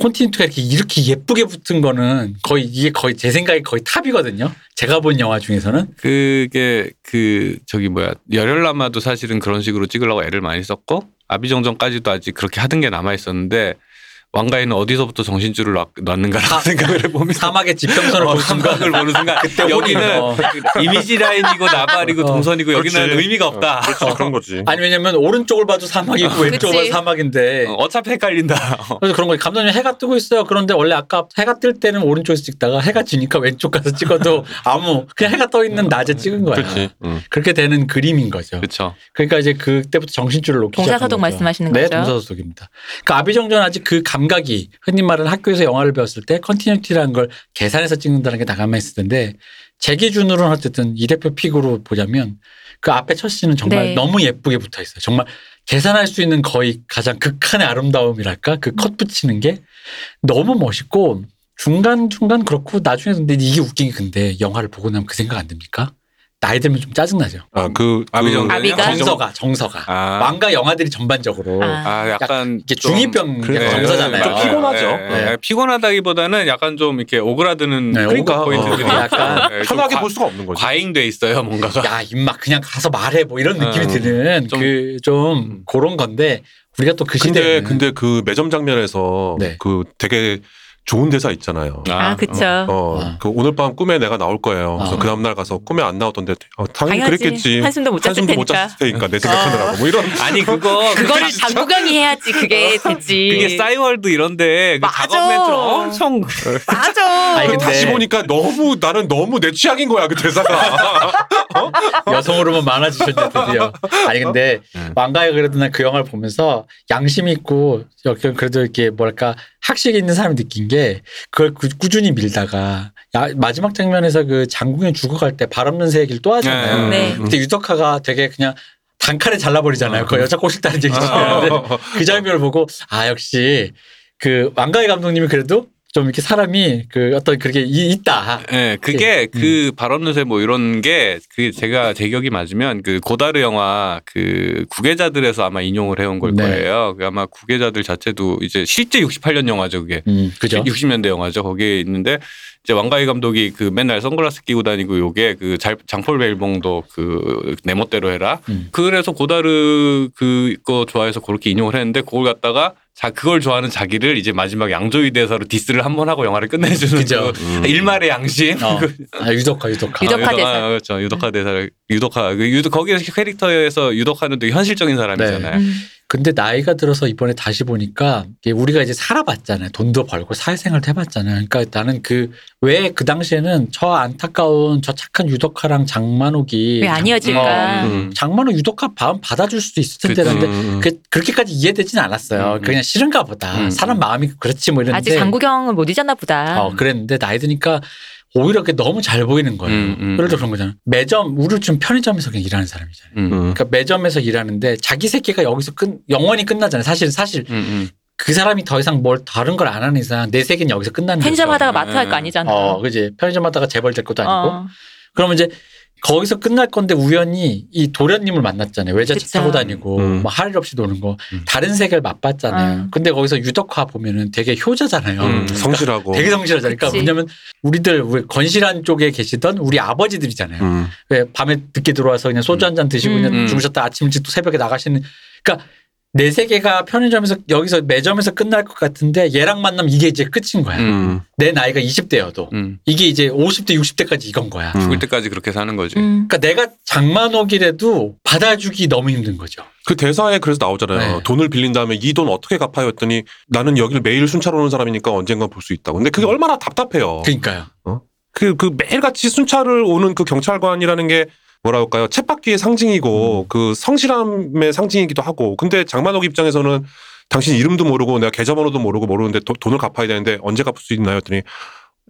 콘티뉴티가 이렇게 이렇게 예쁘게 붙은 거는 거의 이게 거의 제 생각에 거의 탑이거든요. 제가 본 영화 중에서는 그게 그 저기 뭐야 열혈남아도 사실은 그런 식으로 찍으려고 애를 많이 썼고 아비정전까지도 아직 그렇게 하던 게 남아 있었는데 왕가에는 어디서부터 정신줄을 놨- 놨는가라는 사- 생각을 해보면 사막의 지평선을 어, 볼 순간 보는 순간 (laughs) 그때 여기는 어. (laughs) 이미지 라인이고 나발이고 어. 동선이고 여기는 그렇지. 의미가 없다. 그렇지 그런 거지. 아니 왜냐면 오른쪽을 봐도 사막이고 왼쪽을 봐도. 사막인데 어, 어차피 헷갈린다. 그래서 그런 거예요. 감독님 해가 뜨고 있어요. 그런데 원래 아까 해가 뜰 때는 오른쪽에서 찍다가 해가 지니까 왼쪽 가서 찍어도 (laughs) 아무 그냥 해가 떠 있는 낮에 찍은 거야. 그렇지. 음. 그렇게 되는 그림인 거죠. 그렇죠. 그러니까 이제 그때부터 정신줄을 놓기 시작한 동사서독. 말씀하시는 네, 거죠? 동사서독입니다. 그러니까 아비정전 아직 그 감각이 흔히 말하는 학교에서 영화를 배웠을 때 continuity라는 걸 계산해서 찍는다는 게 나가만 있을 텐데 제 기준으로는 어쨌든 이 대표 pick으로 보자면 그 앞에 첫 씬은 정말 네. 너무 예쁘게 붙어 있어요. 정말 계산할 수 있는 거의 가장 극한의 아름다움이랄까 그 컷 붙이는 게 너무 멋있고 중간 중간 그렇고 나중에 근데 이게 웃긴 게 근데 영화를 보고 나면 그 생각 안 듭니까? 나이 들면 좀 짜증나죠. 아 그 아비정- 아비가? 정서가 정서가 아, 왕가위 영화들이 전반적으로 아. 아 약간 이게 좀- 중2병 그래. 정서잖아요. 좀 피곤하죠. 네, 네. 피곤하다기보다는 약간 좀 이렇게 오그라드는 네, 그러니까. 포인트들이 어, 약간 네, 좀 편하게 과- 볼 수가 없는 거지. 과잉돼 있어요 뭔가가. 야 임마 그냥 가서 말해 뭐 이런 느낌이 어, 드는 좀- 그좀 음. 그런 건데 우리가 또그 근데 시대에 근데 그 매점 장면에서 네. 그 되게 좋은 대사 있잖아요. 아, 그쵸. 어, 아. 그 오늘 밤 꿈에 내가 나올 거예요. 그래서 아. 그 다음 날 가서 꿈에 안 나오던데 어, 당연히 당연하지. 그랬겠지. 한숨도 못 잤을 한숨도 못 테니까. 잤을 테니까 내 생각하느라고 뭐 이런. (laughs) 아니 그거 그거를 장구경이 해야지 그게 되지. 그게 싸이월드 이런데 그 맞아. 작업 멘트 엄청 맞아. (laughs) 아니, 그 근데- 다시 보니까 너무 나는 너무 내 취향인 거야 그 대사가. (laughs) 여성 호르몬 많아지셨네 드디어. 아니 근데 음. 왕가에 그래도 난 그 영화를 보면서 양심 있고 이렇게 그래도 이렇게 뭐랄까 학식 있는 사람이 느낀 게 그걸 꾸- 꾸준히 밀다가 야, 마지막 장면에서 그 장궁에 죽어갈 때 발 없는 새 얘기를 또 하잖아요. 네. 근데 유덕화가 되게 그냥 단칼에 잘라버리잖아요. 그 여자 꼬실다는 얘기잖아요. 그 장면을 보고 아 역시 그 왕가희 감독님이 그래도 좀 이렇게 사람이 그 어떤 그렇게 이- 있다. 예, 그게 음. 그 발언 누세 뭐 이런 게 그게 제가 제 기억이 맞으면 그 고다르 영화 그 구계자들에서 아마 인용을 해온 걸 네. 거예요. 그 아마 구계자들 자체도 이제 실제 68년 영화죠 그게. 음, 그죠? 60년대 영화죠. 거기에 있는데 이제 왕가희 감독이 그 맨날 선글라스 끼고 다니고 요게 그 잘- 장폴 벨봉도 그 내 멋대로 해라. 음. 그래서 고다르 그거 좋아해서 그렇게 인용을 했는데 그걸 갖다가 자 그걸 좋아하는 자기를 이제 마지막 양조위 대사로 디스를 한 번 하고 영화를 끝내주는 그죠. 그 음. 일말의 양심. 어. (laughs) 아, 유독화 유독화. 유독- 유독화 아, 대사. 그렇죠. 유독화 대사를 유독화 그 유독 거기에서 캐릭터에서 유독화는 되게 현실적인 사람이잖아요. 음. 근데 나이가 들어서 이번에 다시 보니까 우리가 이제 살아봤잖아요. 돈도 벌고 사회생활도 해봤잖아요. 그러니까 나는 그 왜 그 당시에는 저 안타까운 저 착한 유덕화랑 장만옥이 왜안 이어질까? 어, 음. 장만옥 유덕화 마음 받아줄 수도 있을 텐데 음. 그, 그렇게까지 이해되진 않았어요. 음. 그냥 싫은가 보다. 음. 사람 마음이 그렇지 뭐 이랬는데 아직 장구경을 못 잊었나 보다. 어, 그랬는데 나이 드니까 오히려 그게 너무 잘 보이는 거예요. 음, 음. 예를 들어 그런 거잖아. 매점, 우리 좀 편의점에서 그냥 일하는 사람이잖아요. 음. 음. 음. 그러니까 매점에서 일하는데 자기 새끼가 여기서 끝, 영원히 끝나잖아요. 사실, 사실 음. 그 사람이 더 이상 뭘 다른 걸 안 하는 이상 내 세계는 여기서 끝나는 편의점 거죠. 하다가 마트 할 거 아니잖아. 어, 그지. 편의점 하다가 재벌 될 것도 아니고. 어. 그러면 이제 거기서 끝날 건데 우연히 이 도련님을 만났잖아요. 외제차 그쵸. 타고 다니고 음. 뭐할일 없이 노는 거. 음. 다른 세계를 맛봤잖아요. 음. 근데 거기서 유덕화 보면은 되게 효자잖아요. 음. 그러니까 성실하고. 되게 성실하잖아요. 그러니까. 왜냐면 우리들 왜 건실한 쪽에 계시던 우리 아버지들이잖아요. 음. 왜 밤에 늦게 들어와서 그냥 소주 한 잔 드시고 음. 그냥 주무셨다 아침 일찍 또 새벽에 나가시는 그러니까 내 세계가 편의점에서 여기서 매점에서 끝날 것 같은데 얘랑 만나면 이게 이제 끝인 거야. 음. 내 나이가 20대여도 음. 이게 이제 50대 60대까지 이건 거야. 음. 죽을 때까지 그렇게 사는 거지. 음. 그러니까 내가 장만옥이라도 받아주기 너무 힘든 거죠. 그 대사에 그래서 나오잖아요. 네. 돈을 빌린 다음에 이 돈 어떻게 갚아요? 했더니 나는 여기를 매일 순찰 오는 사람이니까 언젠가 볼 수 있다고. 근데 그게 얼마나 답답해요. 그러니까요. 그, 그 매일같이 순찰을 오는 그 경찰관이라는 게 뭐라 할까요? 챗바퀴의 상징이고 그 성실함의 상징이기도 하고. 근데 장만옥 입장에서는 당신 이름도 모르고 내가 계좌번호도 모르고 모르는데 도- 돈을 갚아야 되는데 언제 갚을 수 있나요? 했더니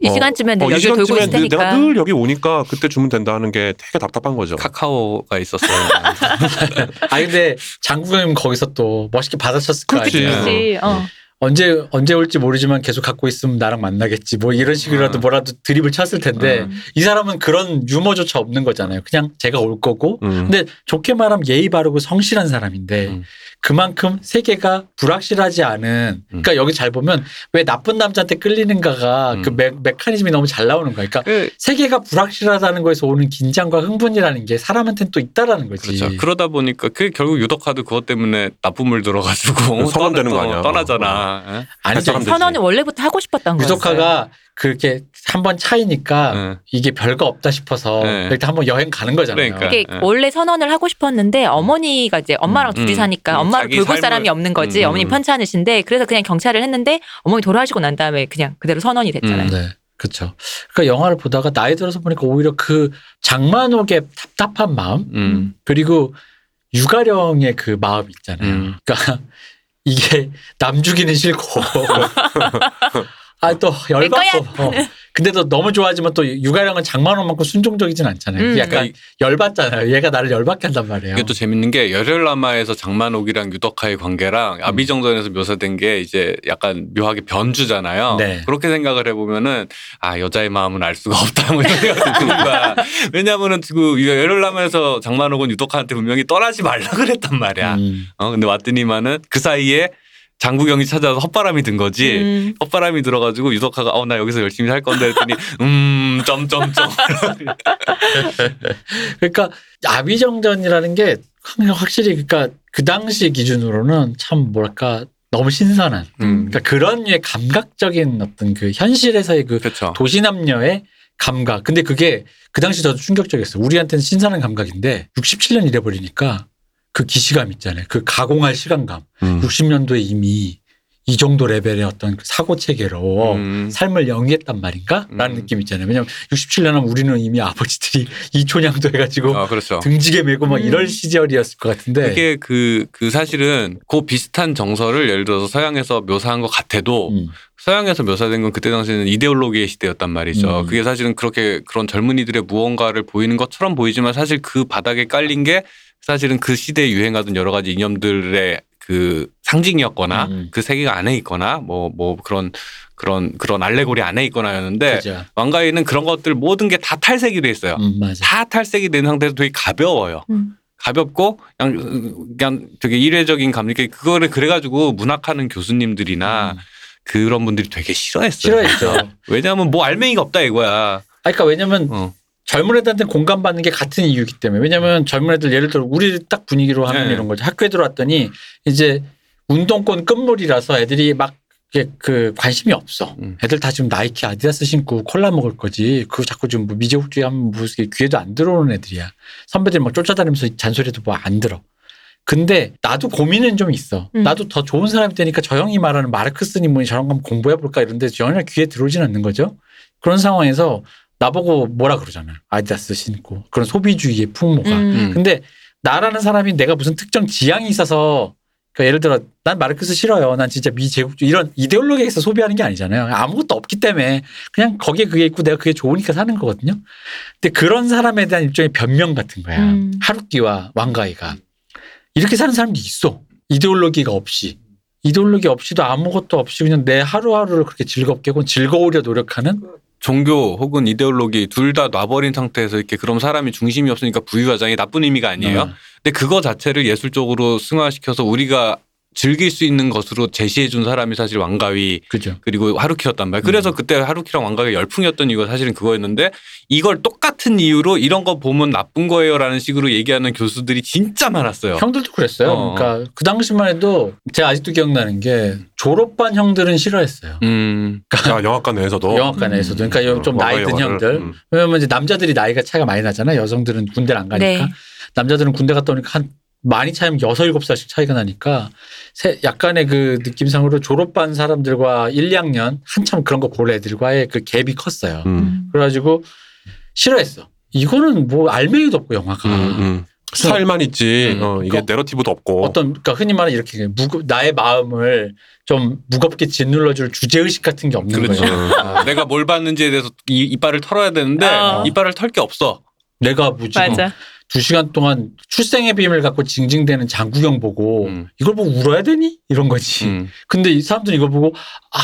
이 어, 시간쯤엔 늘 어, 이 여기 돌고 시간쯤에 있을 테니까. 내가 늘 여기 오니까 그때 주면 된다 하는 게 되게 답답한 거죠. 카카오가 있었어요. (laughs) 아 근데 장국영님 거기서 또 멋있게 받아쳤을 거 그렇지. 아니에요. 그치. 어. 언제 언제 올지 모르지만 계속 갖고 있으면 나랑 만나겠지. 뭐 이런 식이라도 음. 뭐라도 드립을 쳤을 텐데 음. 이 사람은 그런 유머조차 없는 거잖아요. 그냥 제가 올 거고. 음. 근데 좋게 말하면 예의 바르고 성실한 사람인데 음. 그만큼 세계가 불확실하지 않은. 그러니까 여기 잘 보면 왜 나쁜 남자한테 끌리는가가 음. 그 메, 메커니즘이 너무 잘 나오는 거야. 그러니까 그, 세계가 불확실하다는 거에서 오는 긴장과 흥분이라는 게 사람한테는 또 있다라는 거지. 그렇죠. 그러다 보니까 그 결국 유독화도 그것 때문에 나쁜 들어가지고 선언되는 거 떠나- 아니야. 떠나잖아. 예? 아니죠. 사람 되지. 선언은 원래부터 하고 싶었던 거였어요. 유독화가 그렇게 한 번 차이니까 응. 이게 별거 없다 싶어서 네. 일단 한번 여행 가는 거잖아요. 그러니까. 이게 예. 원래 선언을 하고 싶었는데 어머니가 이제 엄마랑 둘이 음. 사니까 음, 엄마를 돌볼 삶을- 사람이 없는 거지. 음. 어머니 편찮으신데 그래서 그냥 경찰을 했는데 어머니 돌아가시고 난 다음에 그냥 그대로 선언이 됐잖아요. 음. 네. 그렇죠. 그러니까 영화를 보다가 나이 들어서 보니까 오히려 그 장만옥의 답답한 마음 음. 그리고 유가령의 그 마음 있잖아요. 음. 그러니까 (laughs) 이게 남 죽이는 싫고 (laughs) 아 또 열받고 어. 근데도 너무 좋아하지만 또 유가령은 장만옥만큼 순종적이진 않잖아요. 음. 약간 열받잖아요. 얘가 나를 열받게 한단 말이에요. 이게 또 재밌는 게 열혈라마에서 장만옥이랑 유덕화의 관계랑 음. 아비정전에서 묘사된 게 이제 약간 묘하게 변주잖아요. 네. 그렇게 생각을 해보면은 아 여자의 마음은 알 수가 없다 뭐 이런 생각이 드는 거야. (laughs) 왜냐하면은 그 열혈라마에서 장만옥은 유덕화한테 분명히 떠나지 말라 그랬단 말이야. 음. 어 근데 왔더니만은 그 사이에 장구경이 찾아서 헛바람이 든 거지. 음. 헛바람이 들어가지고 유덕화가 어 나 여기서 열심히 살 건데 했더니 음 점점점 (laughs) 그러니까 아비정전이라는 게 확실히 그러니까 그 당시 기준으로는 참 뭐랄까 너무 신선한 음 그러니까 그런 류의 감각적인 어떤 그 현실에서의 그 그렇죠. 도시 남녀의 감각. 근데 그게 그 당시 저도 충격적이었어요. 우리한테는 신선한 감각인데 67년 이래 버리니까 그 기시감 있잖아요. 그 가공할 시간감. 음. 60년도에 이미 이 정도 레벨의 어떤 그 사고 체계로 음. 삶을 영위했단 말인가? 라는 음. 느낌 있잖아요. 왜냐면 67년 하면 우리는 이미 아버지들이 (laughs) 이촌양도 해가지고 아 그렇죠. 등지게 메고 막 음. 이럴 시절이었을 것 같은데. 그게 그, 그 사실은 그 비슷한 정서를 예를 들어서 서양에서 묘사한 것 같아도 음. 서양에서 묘사된 건 그때 당시에는 이데올로기의 시대였단 말이죠. 음. 그게 사실은 그렇게 그런 젊은이들의 무언가를 보이는 것처럼 보이지만 사실 그 바닥에 깔린 게 사실은 그 시대에 유행하던 여러 가지 이념들의 그 상징이었거나 음. 그 세계가 안에 있거나 뭐, 뭐 그런 그런 그런 알레고리 안에 있거나였는데 그죠. 왕가위는 그런 것들 모든 게 다 탈색이 돼 있어요. 음, 맞아. 다 탈색이 된 상태에서 되게 가벼워요. 음. 가볍고 그냥, 그냥 되게 일회적인 감리 그거를 그래가지고 문학하는 교수님들이나 음. 그런 분들이 되게 싫어했어요. 싫어했죠. (laughs) 왜냐하면 뭐 알맹이가 없다 이거야. 아, 그러니까 왜냐면 어. 젊은 애들한테 공감받는 게 같은 이유이기 때문에 왜냐면 젊은 애들 예를 들어 우리 딱 분위기로 하면 네. 이런 거죠 학교에 들어왔더니 이제 운동권 끝물이라서 애들이 막 그 관심이 없어. 음. 애들 다 지금 나이키 아디다스 신고 콜라 먹을 거지. 그거 자꾸 지금 뭐 미제국주의 하면 무슨 귀에도 안 들어오는 애들이야. 선배들 막 쫓아다니면서 잔소리도 뭐 안 들어. 근데 나도 고민은 좀 있어. 음. 나도 더 좋은 사람이 되니까 저 형이 말하는 마르크스니 뭐니 저런 거 한번 공부해 볼까 이런데 전혀 귀에 들어오진 않는 거죠. 그런 상황에서 나보고 뭐라 그러잖아. 아디다스 신고 그런 소비주의의 풍모가. 음. 근데 나라는 사람이 내가 무슨 특정 지향이 있어서 그러니까 예를 들어 난 마르크스 싫어요. 난 진짜 미제국주의 이런 이데올로기에서 소비하는 게 아니잖아요. 아무것도 없기 때문에 그냥 거기에 그게 있고 내가 그게 좋으니까 사는 거거든요. 근데 그런 사람에 대한 일종의 변명 같은 거야. 음. 하루키와 왕가이가 이렇게 사는 사람도 있어. 이데올로기가 없이. 이데올로기 없이도 아무것도 없이 그냥 내 하루하루를 그렇게 즐겁게 혹은 즐거우려 노력하는 종교 혹은 이데올로기 둘 다 놔버린 상태에서 이렇게 그럼 사람이 중심이 없으니까 부유화장이 나쁜 의미가 아니에요. 어. 근데 그거 자체를 예술적으로 승화시켜서 우리가 즐길 수 있는 것으로 제시해 준 사람이 사실 왕가위 그죠. 그리고 하루키였단 말이에요. 그래서 그때 하루키랑 왕가가 열풍이었던 이유가 사실은 그거였는데 이걸 똑같은 이유로 이런 거 보면 나쁜 거예요라는 식으로 얘기하는 교수들이 진짜 많았어요. 형들도 그랬어요. 어. 그러니까 그 당시만 해도 제가 아직도 기억나는 게 졸업반 형들은 싫어했어요. 음. 아, 영화관 내에서도 영화과 내에서도. 그러니까 좀 나이 든 형들. 음. 왜냐면 이제 남자들이 나이가 차이가 많이 나잖아. 여성들은 군대를 안 가니까. 네. 남자들은 군대 갔다 오니까 한 많이 차이면 여섯 일곱 살씩 차이가 나니까 세- 약간의 그 느낌상으로 졸업반 사람들과 1, 2학년 한참 그런 거 볼 애들과의 그 갭이 컸어요. 음. 그래가지고 싫어했어. 이거는 뭐 알맹이도 없고 영화가 음, 음. 스타일만 있지. 음. 어, 이게 그러니까 내러티브도 없고. 어떤 그러니까 흔히 말하는 이렇게 무거, 나의 마음을 좀 무겁게 짓눌러줄 주제 의식 같은 게 없는 그렇죠. 거예요. 아, 내가 뭘 봤는지에 대해서 이, 이빨을 털어야 되는데 어. 이빨을 털 게 없어. 내가 뭐 지금 맞아. 두 시간 동안 출생의 비밀 갖고 징징대는 장구경 보고 음. 이걸 보고 울어야 되니 이런 거지. 음. 근데 이 사람들이 이걸 보고 아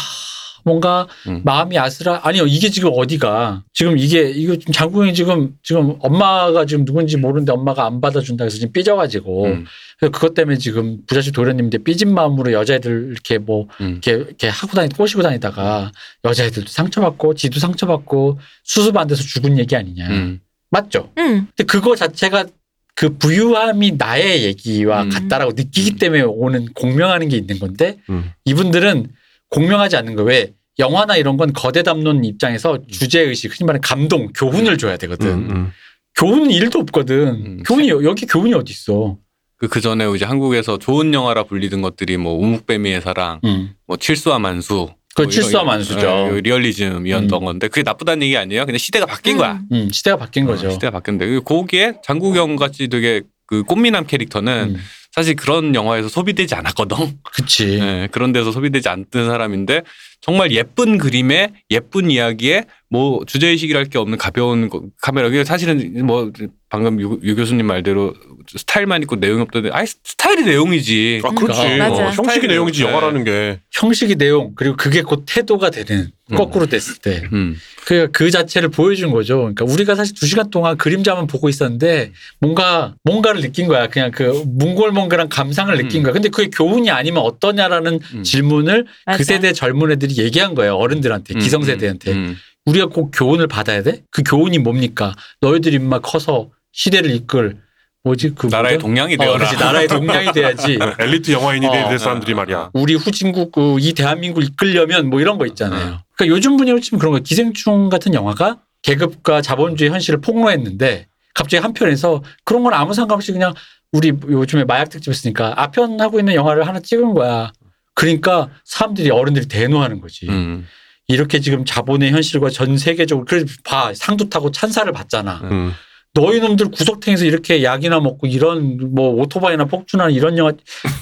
뭔가 음. 마음이 아슬아 아니요 이게 지금 어디가 지금 이게 이거 지금 장구경이 지금 지금 엄마가 지금 누군지 모르는데 엄마가 안 받아준다 해서 지금 삐져가지고 음. 그래서 그것 때문에 지금 부잣집 도련님인데 삐진 마음으로 여자애들 이렇게 뭐 음. 이렇게, 이렇게 하고 다니 꼬시고 다니다가 여자애들도 상처받고 지도 상처받고 수습 안 돼서 죽은 얘기 아니냐 음. 맞죠? 음. 근데 그거 자체가 그 부유함이 나의 얘기와 음. 같다라고 느끼기 음. 때문에 오는 공명하는 게 있는 건데 음. 이분들은 공명하지 않는 거예요. 왜? 영화나 이런 건 거대 담론 입장에서 주제 의식, 흔히 말하는 감동, 교훈을 줘야 되거든. 음, 음. 교훈은 일도 없거든. 음. 교훈이, 여기 교훈이 어디 있어. 그, 그 전에 이제 한국에서 좋은 영화라 불리던 것들이 뭐 우묵뱀이의 사랑, 음. 뭐 칠수와 만수. 그뭐 칠수와 이런- 만수죠. 예, 리얼리즘이었던 음. 건데 그게 나쁘다는 얘기 아니에요. 그냥 시대가 바뀐 거야. 음, 시대가 바뀐 거죠. 어, 시대가 그 거기에 장국영 같이 되게 그 꽃미남 캐릭터는 음. 사실 그런 영화에서 소비되지 않았거든. 그치. 예, 그런 데서 소비되지 않던 사람인데 정말 예쁜 그림에 예쁜 이야기에 뭐 주제의식이랄 게 없는 가벼운 거- 카메라. 이게 사실은 뭐 방금 유, 유 교수님 말대로 스타일만 있고 내용이 없던데 아니 스타일이 내용이지. 아, 그렇지. 그러니까. 어, 형식이 내용이지 내용. 영화라는 게. 형식이 내용, 그리고 그게 곧 태도가 되는, 음. 거꾸로 됐을 때. 음. 그, 그 자체를 보여준 거죠. 그러니까 우리가 사실 두 시간 동안 그림자만 보고 있었는데 뭔가, 뭔가를 느낀 거야. 그냥 그 몽골몽골한 감상을 느낀 음. 거야. 근데 그게 교훈이 아니면 어떠냐라는 음. 질문을 맞아. 그 세대 젊은 애들이 얘기한 거예요. 어른들한테, 음, 기성세대한테. 음, 우리가 꼭 교훈을 받아야 돼? 그 교훈이 뭡니까? 너희들이 인마 커서 시대를 이끌, 뭐지? 그. 나라의? 동량이 어, 되어라. 그렇지. 나라의 동량이 돼야지. (laughs) 엘리트 영화인이 될 어, 사람들이 어, 말이야. 어. 우리 후진국 그 이 대한민국 이끌려면 뭐 이런 거 있잖아요. 그러니까 요즘 분위기로 치면 그런 거 기생충 같은 영화가 계급과 자본주의 현실을 폭로했는데 갑자기 한편에서 그런 건 아무 상관없이 그냥 우리 요즘에 마약 특집 했으니까 아편 하고 있는 영화를 하나 찍은 거야. 그러니까 사람들이 어른들이 대노하는 거지. 음. 이렇게 지금 자본의 현실과 전 세계적으로 그래서 봐 상도 타고 찬사를 받잖아. 음. 너희 놈들 구석탱에서 이렇게 약이나 먹고 이런 뭐 오토바이나 폭주나 이런 영화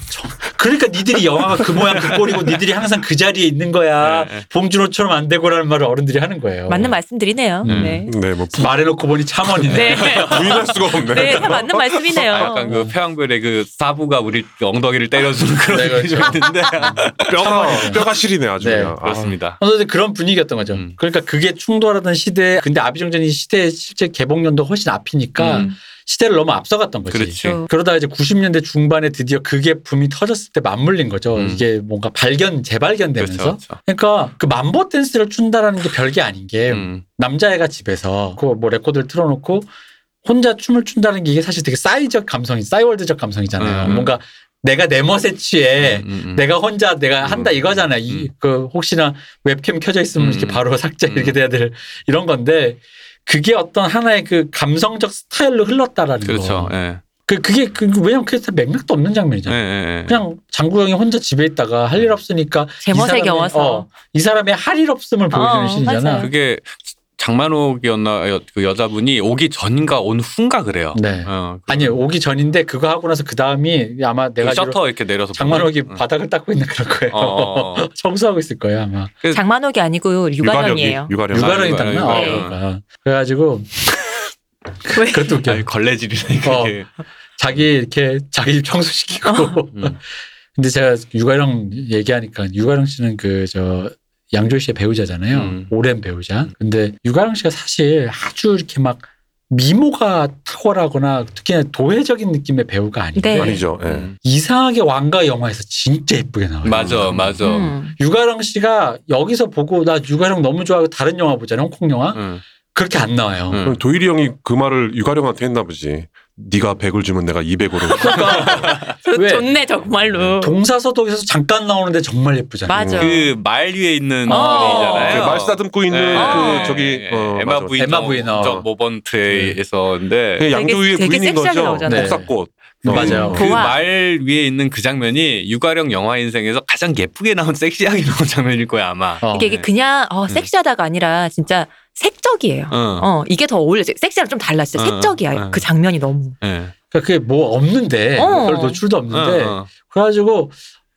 저- 그러니까 니들이 영화가 그 모양 그 꼴이고 니들이 항상 그 자리에 있는 거야 네. 봉준호처럼 안 되고라는 말을 어른들이 하는 거예요. 맞는 말씀드리네요. 음. 네. 네, 뭐 부- 말해놓고 보니 참 맞네. 네. (laughs) 부인할 수가 없네. 네, 다 맞는 말씀이네요. 아, 약간 그 패왕별희 그 사부가 우리 엉덩이를 때려주는 그런 네, 느낌이 좀 그렇죠. 있는데 (laughs) 뼈가. 뼈가 시리네 아주. 네, 그냥. 아. 그렇습니다. 어쨌든 그런 분위기였던 거죠. 음. 그러니까 그게 충돌하던 시대, 근데 아비정전이 시대 실제 개봉 연도 훨씬 앞이니까 음. 시대를 너무 앞서갔던 거지. 그렇지. 어. 그러다가 이제 90년대 중반에 드디어 그게 붐이 터졌을 때 맞물린 거죠. 음. 이게 뭔가 발견, 재발견되면서. 그렇죠. 그렇죠. 그러니까 그 맘보 댄스를 춘다라는 게 별게 아닌 게 음. 남자애가 집에서 그 뭐 레코드를 틀어놓고 혼자 춤을 춘다는 게 이게 사실 되게 싸이적 감성이 싸이월드적 감성이잖아요. 음. 뭔가 내가 내 멋에 취해 음, 음, 음. 내가 혼자 내가 한다 음, 이거잖아. 음, 이그 혹시나 웹캠 켜져 있으면 음, 이렇게 음. 바로 (laughs) 삭제 이렇게 음. 돼야 될 이런 건데 그게 어떤 하나의 그 감성적 스타일로 흘렀다라는 그렇죠. 거. 예. 그 그게 그 왜냐면 그게 다 맥락도 없는 예, 장면이잖아. 예, 예. 그냥 장구영이 혼자 집에 있다가 할 일 없으니까 제이 멋에 사람의- 겨워서. 어, 이 사람의 할 일 없음을 보여주는 어, 신이잖아. 맞아요. 그게 장만옥이었나 여- 그 여자분이 오기 전인가 온 후인가 그래요. 네. 어, 그- 아니 오기 전인데 그거 하고 나서 그 다음이 아마 그 내가 알기로 셔터 이렇게 내려서 장만옥이 보면, 응. 바닥을 닦고 있는 그런 거예요. 어, 어, 어. (laughs) 청소하고 있을 거예요 아마. 장만옥이 아니고 유가령이에요. 유가령. 유가령이 유가령이 닦나? 어, 네. 그래가지고 왜? (laughs) 그것도 웃겨. 걸레질이네. 어. 자기 이렇게 자기 집 청소시키고. 음. (laughs) 근데 제가 유가령 얘기하니까 유가령 씨는 그 저 양조 씨의 배우자잖아요. 음. 오랜 배우자. 근데 유가령 씨가 사실 아주 이렇게 막 미모가 탁월하거나 특히나 도회적인 느낌의 배우가 아닌데 네. 아니죠. 예. 음. 이상하게 왕가 영화에서 진짜 예쁘게 나와요. 맞아, 맞아. 음. 유가령 씨가 여기서 보고 나 유가령 너무 좋아하고 다른 영화 보잖아요. 홍콩 영화. 응. 그렇게 안 나와요. 응. 그럼 도일이 형이 그 말을 유가령한테 했나 보지. 네가 100을 주면 내가 200으로. (laughs) 왜? 좋네 정말로. 동사서독에서 잠깐 나오는데 정말 예쁘잖아요. 맞아. 그 말 위에 있는 어. 분이잖아요. 그 말 쓰다듬고 있는 네. 그 저기 네. 어, 에마. 부인 에마 부인, 어. 저 모번트에서인데 그냥 양조위의 되게 부인인 섹시하게 거죠. 나오잖아요. 복사꽃. 네. 어. 맞아요. 그. 말 위에 있는 그 장면이 유가령 영화 인생에서 가장 예쁘게 나온 섹시하게 (laughs) 나온 장면일 거야 아마. 어. 이게, 이게 그냥 어, 섹시하다가 아니라 진짜 색적이에요. 어. 어 이게 더 어울려. 섹시랑 좀 달라. 진짜 어, 색적이야. 어. 그 장면이 너무. 예. 그러니까 그게 뭐 없는데 어. 별 노출도 없는데 어, 어. 그래가지고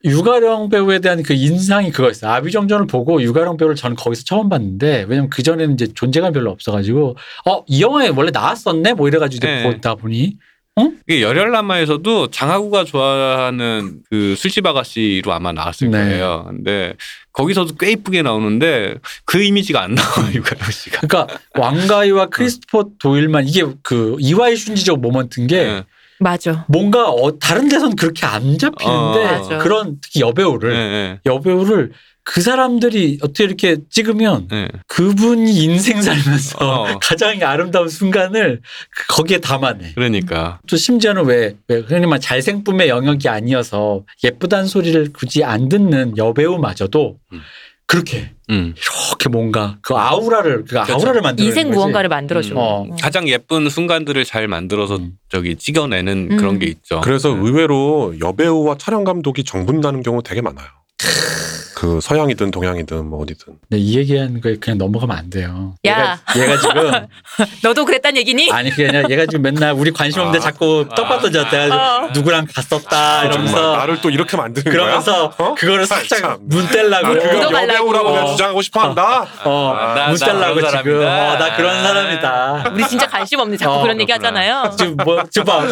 유가령 배우에 대한 그 인상이 그거였어요. 아비정전을 보고 유가령 배우를 저는 거기서 처음 봤는데 왜냐면 그 전에는 이제 존재감 별로 없어가지고 어 이 영화에 원래 나왔었네 뭐 이래가지고 이제 네. 보다 보니 이게 열혈남마에서도 장하구가 좋아하는 그 술집 아가씨로 아마 나왔을 네. 거예요. 근데 거기서도 꽤 이쁘게 나오는데 그 이미지가 안 나와 유가령 (laughs) 씨가. 그러니까 왕가이와 크리스토퍼 도일만 이게 그 이와이 슌지적 모먼트인 게 예. 맞아. 뭔가 어, 다른 데선 그렇게 안 잡히는데 어, 맞아. 그런 특히 여배우를 예, 예, 여배우를 그 사람들이 어떻게 이렇게 찍으면 예. 그분이 인생 살면서 어. (laughs) 가장 아름다운 순간을 그- 거기에 담아내. 그러니까. 또 심지어는 왜, 왜 흔히 말 잘생쁨의 영역이 아니어서 예쁘단 소리를 굳이 안 듣는 여배우마저도 음. 그렇게 음. 이렇게 뭔가 그 아우라를 그 그렇죠. 아우라를 만드는 인생 무언가를 만들어주고. 어. 가장 예쁜 순간들을 잘 만들어서 음. 저기 찍어내는 음. 그런 게 있죠. 그래서 네. 의외로 여배우와 촬영 감독이 정분나는 경우 되게 많아요. 그 서양이든 동양이든 뭐 어디든. 네, 이 얘기하는 거에 그냥 넘어가면 안 돼요. 야. 얘가, 얘가 지금 (laughs) 너도 그랬단 얘기니? 아니 그게 아니라 얘가 지금 맨날 우리 관심 없는데 아. 자꾸 떡밥 던졌대. 어. 누구랑 갔었다 이러면서 나를 또 이렇게 만드는 그러면서 거야? 어? 그거를 아, 살짝 참. 눈 떼려고 나 그거. 여배우라고 그냥 어. 주장하고 싶어 한다. 어, 아, 나- 눈나 떼려고 그런 지금. 어, 나 그런 아. 사람이다. 우리 진짜 관심 없는데 자꾸 어, 그런 얘기 그렇구나. 하잖아요. 지금 뭐 지금 봐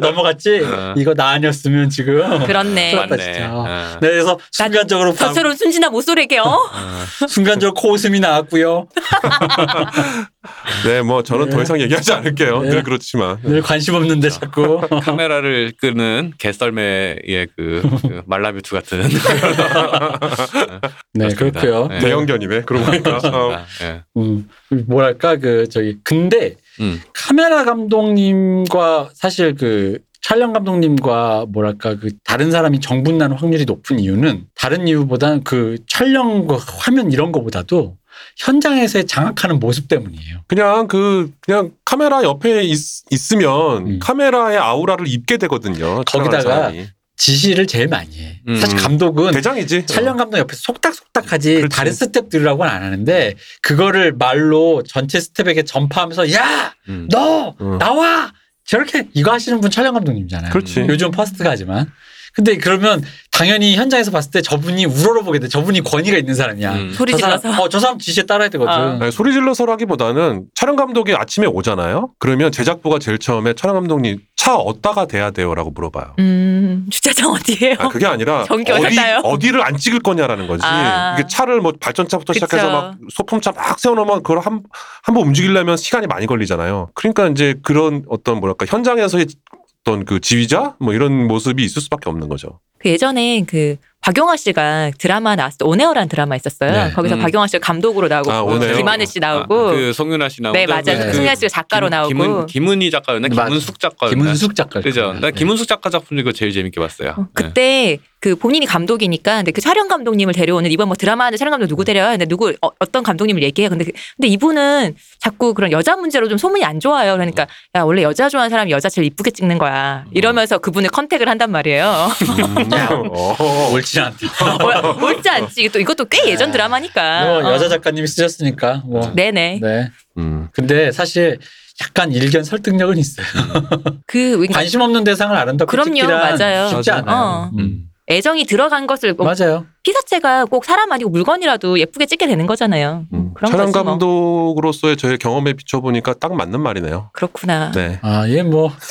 넘어갔지. 어. 이거 나 아니었으면 지금 그렇네. 맞네. 진짜. 어. 네, 그래서 순간적으로 방- 저처럼 순진한 모쏠에게요. 어. 순간적으로 코웃음이 나왔고요. (laughs) 네, 뭐 저는 네. 더 이상 얘기하지 않을게요. 네. 늘 그렇지만. 늘 관심 없는데 자꾸 (laughs) 카메라를 끄는 개썰매의 그, 그 말라뷰트 같은. (laughs) 네 그렇습니다. 그렇고요. 네. 대형 견이네. 그러고 보니까. 어. 예. 음, 뭐랄까 그 저기 근데 음. 카메라 감독님과 사실 그 촬영 감독님과 뭐랄까 그 다른 사람이 정분나는 확률이 높은 이유는 다른 이유보다는 그 촬영 그 화면 이런 거보다도 현장에서의 장악하는 모습 때문이에요. 그냥 그 그냥 카메라 옆에 있, 으면 음. 카메라의 아우라를 입게 되거든요. 거기다가. 지시를 제일 많이 해. 음. 사실 감독은 대장이지. 촬영 감독 옆에서 속닥속닥 하지 그렇지. 다른 스태프들이라고는 안 하는데 그거를 말로 전체 스태프에게 전파하면서 야 음. 너 음. 나와 저렇게 이거 하시는 분 촬영 감독님이잖아요. 그렇지. 요즘 first가 하지만 근데 그러면 당연히 현장에서 봤을 때 저분이 우러러보게 돼. 저분이 권위가 있는 사람이야. 음. 소리 저 사람, 질러서. 어, 저 사람 지시에 따라야 되거든. 어. 아니, 소리 질러서라기보다는 촬영 감독이 아침에 오잖아요. 그러면 제작부가 제일 처음에 촬영 감독님 차 어디다가 대야 돼요라고 물어봐요. 음, 주차장 어디예요? 아, 그게 아니라 전기 어디? 어디를 안 찍을 거냐라는 거지. 아. 이게 차를 뭐 발전차부터 그쵸. 시작해서 막 소품차 막 세워놓으면 그걸 한, 한 번 움직이려면 시간이 많이 걸리잖아요. 그러니까 이제 그런 어떤 뭐랄까 현장에서의 어떤 그 지휘자 뭐 이런 모습이 있을 수밖에 없는 거죠. 그 예전에 그 박용화 씨가 드라마 나왔을 때 온에어라는 드라마 있었어요. 네. 거기서 음. 박용화 씨가 감독으로 나오고 아, 온에어. 김하늘 씨 나오고 아, 그 송윤아 씨 나오고 네 맞아요. 네. 승현 씨가 작가로 나오고 김은, 김은 희 작가였나? 김은숙 작가였나? 김은숙 작가. 그죠. 나 김은숙 작가 작품 중에 제일 재밌게 봤어요. 어, 네. 그때 그 본인이 감독이니까 근데 그 촬영 감독님을 데려오는 이번 뭐 드라마 하는 촬영 감독 누구 데려요? 근데 누구 어, 떤 감독님을 얘기해. 근데 그- 근데 이분은 자꾸 그런 여자 문제로 좀 소문이 안 좋아요. 그러니까 야 원래 여자 좋아하는 사람이 여자 제일 이쁘게 찍는 거야. 이러면서 그분을 컨택을 한단 말이에요. (laughs) 어. 옳지 않다. 올- 옳지 않지. 또 이것도 꽤 예전 드라마니까. 뭐 여자 어. 작가님이 쓰셨으니까 뭐. 네네. 네. 음. 근데 사실 약간 일견 설득력은 있어요. (laughs) 그 그러니까 관심 없는 대상을 아름답게 그럼요, 찍기란 맞아요. 쉽지. 않아요. 어. 음. 애정이 들어간 것을 뭐 맞아요. 피사체가 꼭 사람 아니고 물건이라도 예쁘게 찍게 되는 거잖아요. 음. 그런 촬영 뭐. 감독으로서의 저의 경험에 비춰보니까 딱 맞는 말이네요. 그렇구나. 네. 아, 얘 뭐. (laughs)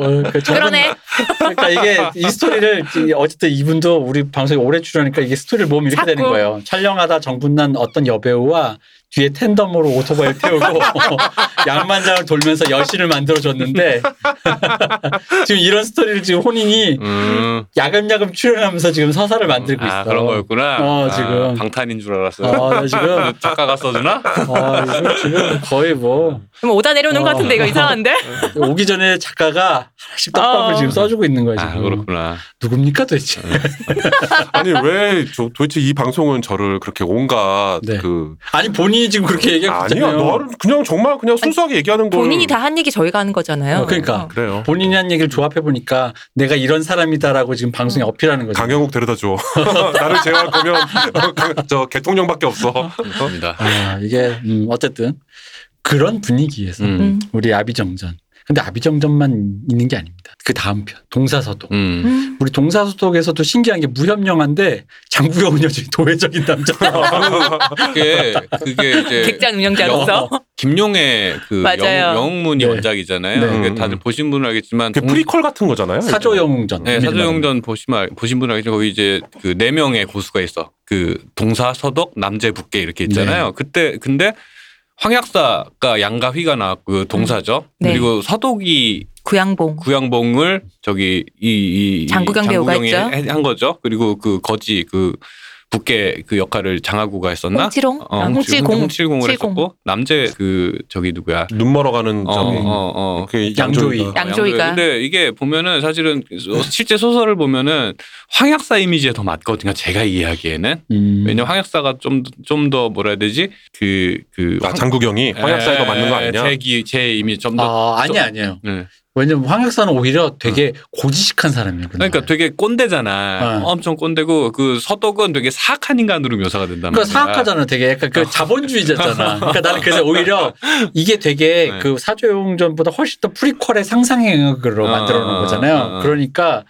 어, 그 그러네. 그러니까 이게 이 스토리를 이- 어쨌든 이분도 우리 방송에 오래 출연하니까 이게 스토리를 보면 이렇게 되는 자꾸. 거예요. 촬영하다 정분난 어떤 여배우와 뒤에 텐덤으로 오토바이를 태우고 (laughs) 양만장을 돌면서 여신을 만들어줬는데 (laughs) 지금 이런 스토리를 지금 혼인이 음. 야금야금 출연하면서 지금 서사를 만들고 있어. 아 그런 거였구나. 어, 아, 지금. 방탄인 줄 알았어. 어, 나 지금 작가가 써주나? 아, 이거 지금 거의 뭐 그럼 오다 내려오는 것 어. 같은데 이거 이상한데? 오기 전에 작가가 하나씩 떡밥을 어. 지금 써주고 있는 거야 지금. 아 그렇구나. 누굽니까 도대체? (laughs) 아니 왜 저, 도대체 이 방송은 저를 그렇게 온갖 네. 그 아니 본인이 지금 그렇게 얘기하고 아니야 있잖아요. 너를 그냥 정말 그냥 순수하게 얘기하는 걸 본인이 다 한 얘기 저희가 하는 거잖아요. 어, 그러니까. 그래요. 본인이 한 얘기를 조합해 보니까 내가 이런 사람이다라고 지금 방송에 어필하는 거죠. 강영욱 데려다 줘. (laughs) 나를 제외할 거면 강- 저 대통령밖에 없어. 그렇습니다. 아 이게 음, 어쨌든 그런 분위기에서 음. 음. 우리 아비정전. 근데 아비정전만 있는 게 아닙니다. 그 다음 편 동사서독. 음. 음. 우리 동사서독에서도 신기한 게 무협 영화인데 장구영 여전히 도회적인 남자. (laughs) 그게 그게 이제 객장 운영자로서 김용의 그 맞아요. 영, 문이 네. 원작이잖아요. 네. 그게 다들 보신 분은 알겠지만 그 동- 프리퀄 같은 거잖아요. 사조 영웅전. 네, 사조영전 보시면 알- 보신 분은 알겠지만 거기 이제 그 네 명의 고수가 있어. 그 동사, 서독, 남재, 북계 이렇게 있잖아요. 네. 그때 근데 황약사가 양가 휘가 나왔고 그 동사죠. 네. 그리고 서독이 구양봉. 구양봉을 저기 이, 이, 이 장구경 배우가 했죠. 해- 한 거죠. 그리고 그 거지 그 북계 그 역할을 장하구가 했었나? 홍치롱? 어, 아, 홍칠공. 홍칠공을 칠공. 했었고 남재 그 저기 누구야? 눈 멀어가는 어, 저기 어, 어. 그 양조위. 양조위가. 양조위가. 근데 이게 보면은 사실은 실제 소설을 보면은 황약사 이미지에 더 맞거든요. 제가 이해하기에는. 음. 왜냐면 황약사가 좀 좀 더 뭐라 해야 되지? 그그 아, 장구경이 황약사에도 맞는 거 아니냐? 제, 기, 제 이미지 좀 더. 아, 아니 아니에요. 네. 왜냐면 황약사는 오히려 되게 고지식한 사람이에요. 그러니까 되게 꼰대잖아. 네. 엄청 꼰대고 그 서독은 되게 사악한 인간으로 묘사가 된단 그러니까 말이야. 사악하잖아. 되게 약간 그 자본주의자잖아. (laughs) 그러니까 나는 그래서 오히려 이게 되게 네. 그 사조용전보다 훨씬 더 프리퀄의 상상행으로 어, 만들어 놓은 어, 거잖아요. 어, 어. 그러니까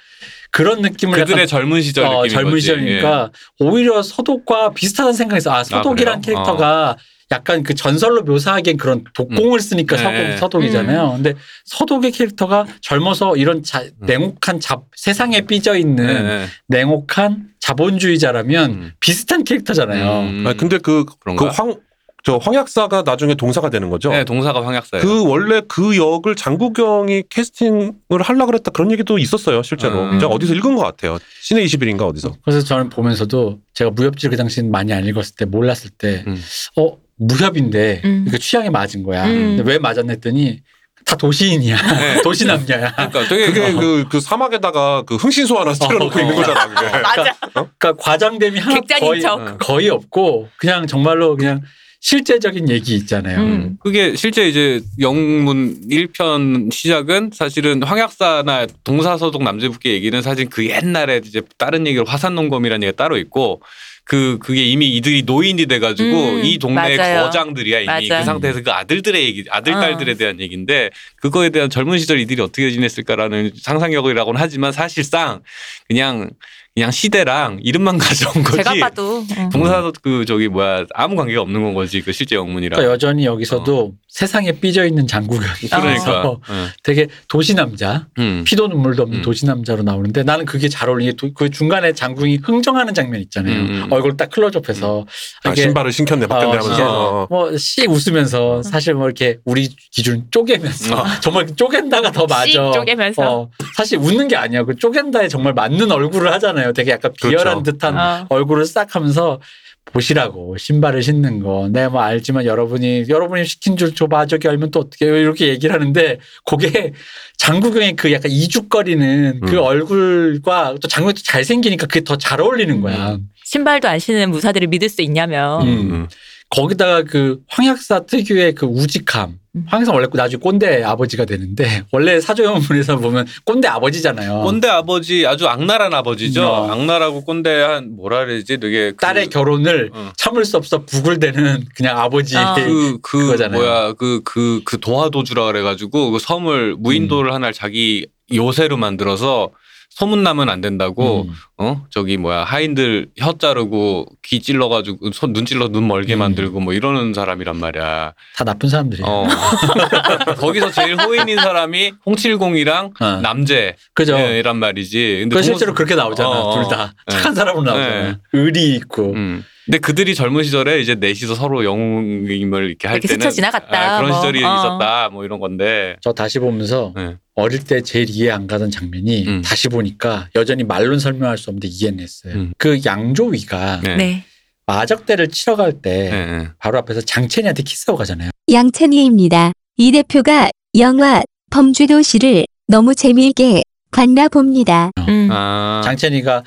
그런 느낌을 그들의 젊은 시절 어, 느낌인 젊은 거지. 시절이니까 오히려 서독과 비슷하다는 생각에서 아 서독이란 그래요? 캐릭터가 약간 그 전설로 묘사하기엔 그런 독공을 쓰니까 네. 서독, 서독 이잖아요. 근데 서독의 캐릭터가 젊어서 이런 자, 냉혹한 잡, 세상에 삐져 예. 있는 네, 네. 냉혹한 자본주의자라면 음. 비슷한 캐릭터잖아요. 음. 아, 근데 그, 그런가? 그 황, 저 황약사가 나중에 동사가 되는 거죠? 네, 동사가 황약사예요. 그 원래 그 역을 장구경이 캐스팅을 하려고 그랬다 그런 얘기도 있었어요, 실제로. 음. 제가 어디서 읽은 것 같아요. 신의 21인가 어디서. 그래서 저는 보면서도 제가 무협지를 그 당시엔 많이 안 읽었을 때 몰랐을 때, 음. 어, 무협인데, 음. 이거 취향에 맞은 거야. 음. 근데 왜 맞았나 했더니, 다 도시인이야. 네. (laughs) 도시남녀야. 그러니까 되게 그게 그, 그 사막에다가 그 흥신소 하나 틀어놓고 어, 있는 어. 거잖아, 그게. (laughs) 맞아. 그러니까 과장됨이 하나 거의, 척. 거의 없고, 그냥 정말로 그냥 실제적인 얘기 있잖아요. 음. 그게 실제 이제 영문 1편 시작은 사실은 황약사나 동사서독 남제북계 얘기는 사실 그 옛날에 이제 다른 얘기로 화산농검이라는 얘기가 따로 있고 그 그게 이미 이들이 노인이 돼가지고 음, 이 동네의 맞아요. 거장들이야 이미 맞아. 그 상태에서 그 아들들의 얘기 아들 어. 딸들에 대한 얘기인데 그거에 대한 젊은 시절 이들이 어떻게 지냈을까라는 상상력이라고는 하지만 사실상 그냥 그냥 시대랑 이름만 (laughs) 가져온 거지. 제가 봐도 어. 동사도 그 저기 뭐야 아무 관계가 없는 건 거지 그 실제 영문이랑. 그러니까 여전히 여기서도 세상에 삐져 있는 장국영이 그러니까. 서 응. 되게 도시 남자, 음. 피도 눈물도 없는 음. 도시 남자로 나오는데 나는 그게 잘 어울리는 게그 중간에 장궁이 흥정하는 장면 있잖아요. 음, 음. 얼굴 딱 클로즈업해서 아, 이게 신발을 신켰네 바뀌었네 어, 하면서. 어. 뭐씨 웃으면서 사실 뭐 이렇게 우리 기준 쪼개면서 어. (laughs) 정말 쪼갠다가 더 맞아. 씩 쪼개면서. 어, 사실 웃는 게 아니야. 그 쪼갠다에 정말 맞는 얼굴을 하잖아요. 되게 약간 비열한 그렇죠. 듯한 어. 얼굴을 싹 하면서 보시라고 신발을 신는 거. 내가 뭐 알지만 여러분이 여러분이 시킨 줄 줘봐 저기 알면 또 어떻게 해요? 이렇게 얘기를 하는데 그게 장국영의 그 약간 이죽거리는 그 음. 얼굴과 또 장국영이 잘생기니까 그게 더 잘 어울리는 거야. 신발도 안 신는 무사들을 믿을 수 있냐며. 음. 음. 거기다가 그 황약사 특유의 그 우직함. 음. 황약사 원래 나중에 꼰대 아버지가 되는데 (laughs) 원래 사조영문에서 보면 꼰대 아버지잖아요. 꼰대 아버지 아주 악랄한 아버지죠. 어. 악랄하고 꼰대한 뭐라 그러지 되게 그, 딸의 결혼을 어. 참을 수 없어 부글대는 그냥 아버지. 어. 그, 그, 그거잖아요. 뭐야, 그, 그, 그 도화도주라 그래가지고 그 섬을 무인도를 하나 자기 요새로 만들어서 소문 나면 안 된다고, 음. 어? 저기 뭐야, 하인들 혀 자르고 귀 찔러가지고 손, 눈 찔러 눈 멀게 음. 만들고 뭐 이러는 사람이란 말이야. 다 나쁜 사람들이야. 어. (laughs) 거기서 제일 호인인 사람이 홍칠공이랑 어. 남재. 그죠? 이란 말이지. 근데 그 실제로 그렇게 나오잖아. 어, 둘 다. 네. 착한 사람으로 나오잖아. 네. 의리 있고. 음. 근데 그들이 젊은 시절에 이제 넷이서 서로 영웅임을 이렇게 할 이렇게 때는 스쳐 지나갔다, 아, 그런 뭐. 시절이 어. 있었다 뭐 이런 건데 저 다시 보면서 네. 어릴 때 제일 이해 안 가던 장면이 음. 다시 보니까 여전히 말로는 설명할 수 없는데 이해는 했어요. 음. 그 양조위가 네. 네. 마적대를 치러 갈때 네, 네. 바로 앞에서 장첸이한테 키스하고 가잖아요. 양찬희입니다. 이 대표가 영화 범죄도시를 너무 재미있게 봤나 봅니다. 음. 아, 장첸이가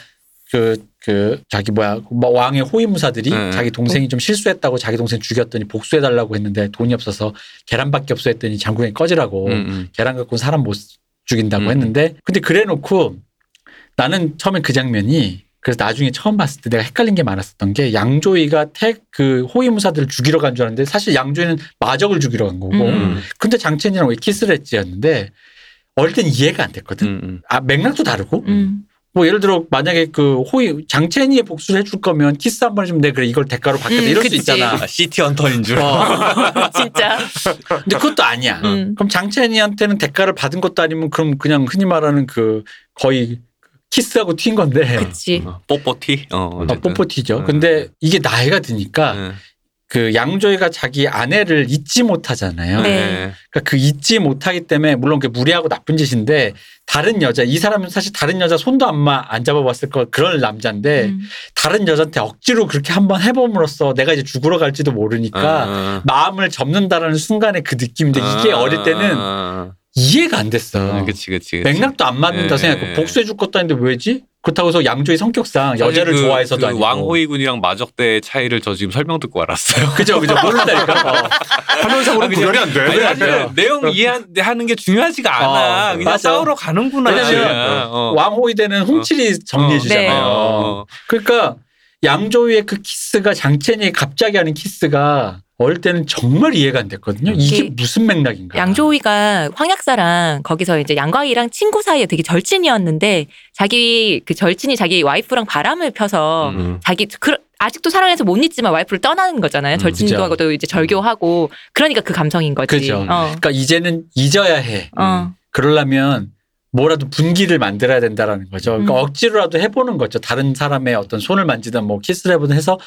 그, 그, 자기 뭐야, 뭐 왕의 호위무사들이 네. 자기 동생이 좀 실수했다고 자기 동생 죽였더니 복수해달라고 했는데 돈이 없어서 계란밖에 없어 했더니 장군이 꺼지라고 음, 음. 계란 갖고 사람 못 죽인다고 음. 했는데 근데 그래 놓고 나는 처음에 그 장면이 그래서 나중에 처음 봤을 때 내가 헷갈린 게 많았었던 게 양조위가 택 그 호위무사들을 죽이러 간 줄 알았는데 사실 양조위는 마적을 죽이러 간 거고 음. 근데 장첸이랑 왜 키스를 했지였는데 어릴 땐 이해가 안 됐거든. 음, 음. 아 맥락도 다르고 음. 뭐 예를 들어 만약에 그 호위 장첸이의 복수를 해줄 거면 키스 한 번 해주면 내 그래 이걸 대가로 받겠다 음, 이럴 그치. 수 있잖아. 아, (laughs) 시티 헌터인 줄. 어. (laughs) 진짜. 근데 그것도 아니야. 음. 그럼 장첸이한테는 대가를 받은 것도 아니면 그럼 그냥 흔히 말하는 그 거의 키스하고 튄 건데 그치. 어, 뽀뽀티. 어, 어. 뽀뽀티죠. 음. 근데 이게 나이가 드니까 네. 그 양조이가 자기 아내를 잊지 못하잖아요. 네. 그러니까 그 잊지 못하기 때문에 물론 그 무리하고 나쁜 짓인데 다른 여자 이 사람은 사실 다른 여자 손도 안, 마, 안 잡아봤을 거 그런 남자인데 음. 다른 여자한테 억지로 그렇게 한번 해봄으로써 내가 이제 죽으러 갈지도 모르니까 어, 마음을 접는다라는 순간의 그 느낌인데 이게 어, 어릴 때는 어, 이해가 안 됐어. 어, 그치, 그치, 그치. 맥락도 안 맞는다 예, 생각했고 예. 복수해 줄 것도 아닌데 왜지? 그렇다고 해서 양조위 성격상 여자를 그- 좋아해서도 그 아니고 황호위군이랑 마적대의 차이를 저 지금 설명 듣고 알았어요. (laughs) 그죠 그죠 모른다니까 (laughs) 어. 화면상으로 아, 구별이 안 돼. 아니, 사실 내용 이해하는 게 중요하지가 않아. 어, 그냥 맞아. 싸우러 가는구나. 왜냐면. 어. 왕호이 되는 홍칠이 정리해 어. 주잖아요. 네. 어. 그러니까 양조위의 그 키스가 장첸이 갑자기 하는 키스가 어릴 때는 정말 이해가 안 됐거든요. 이게 이게 무슨 맥락인가? 양조위가 황약사랑 거기서 이제 양과이랑 친구 사이에 되게 절친이었는데 자기 그 절친이 자기 와이프랑 바람을 펴서 음. 자기 그, 아직도 사랑해서 못 잊지만 와이프를 떠나는 거잖아요. 음, 절친과도 이제 절교하고 그러니까 그 감성인 거지. 그죠. 어. 그러니까 이제는 잊어야 해. 어. 그러려면 뭐라도 분기를 만들어야 된다라는 거죠. 그러니까 음. 억지로라도 해보는 거죠. 다른 사람의 어떤 손을 만지든 뭐 키스를 해보든 해서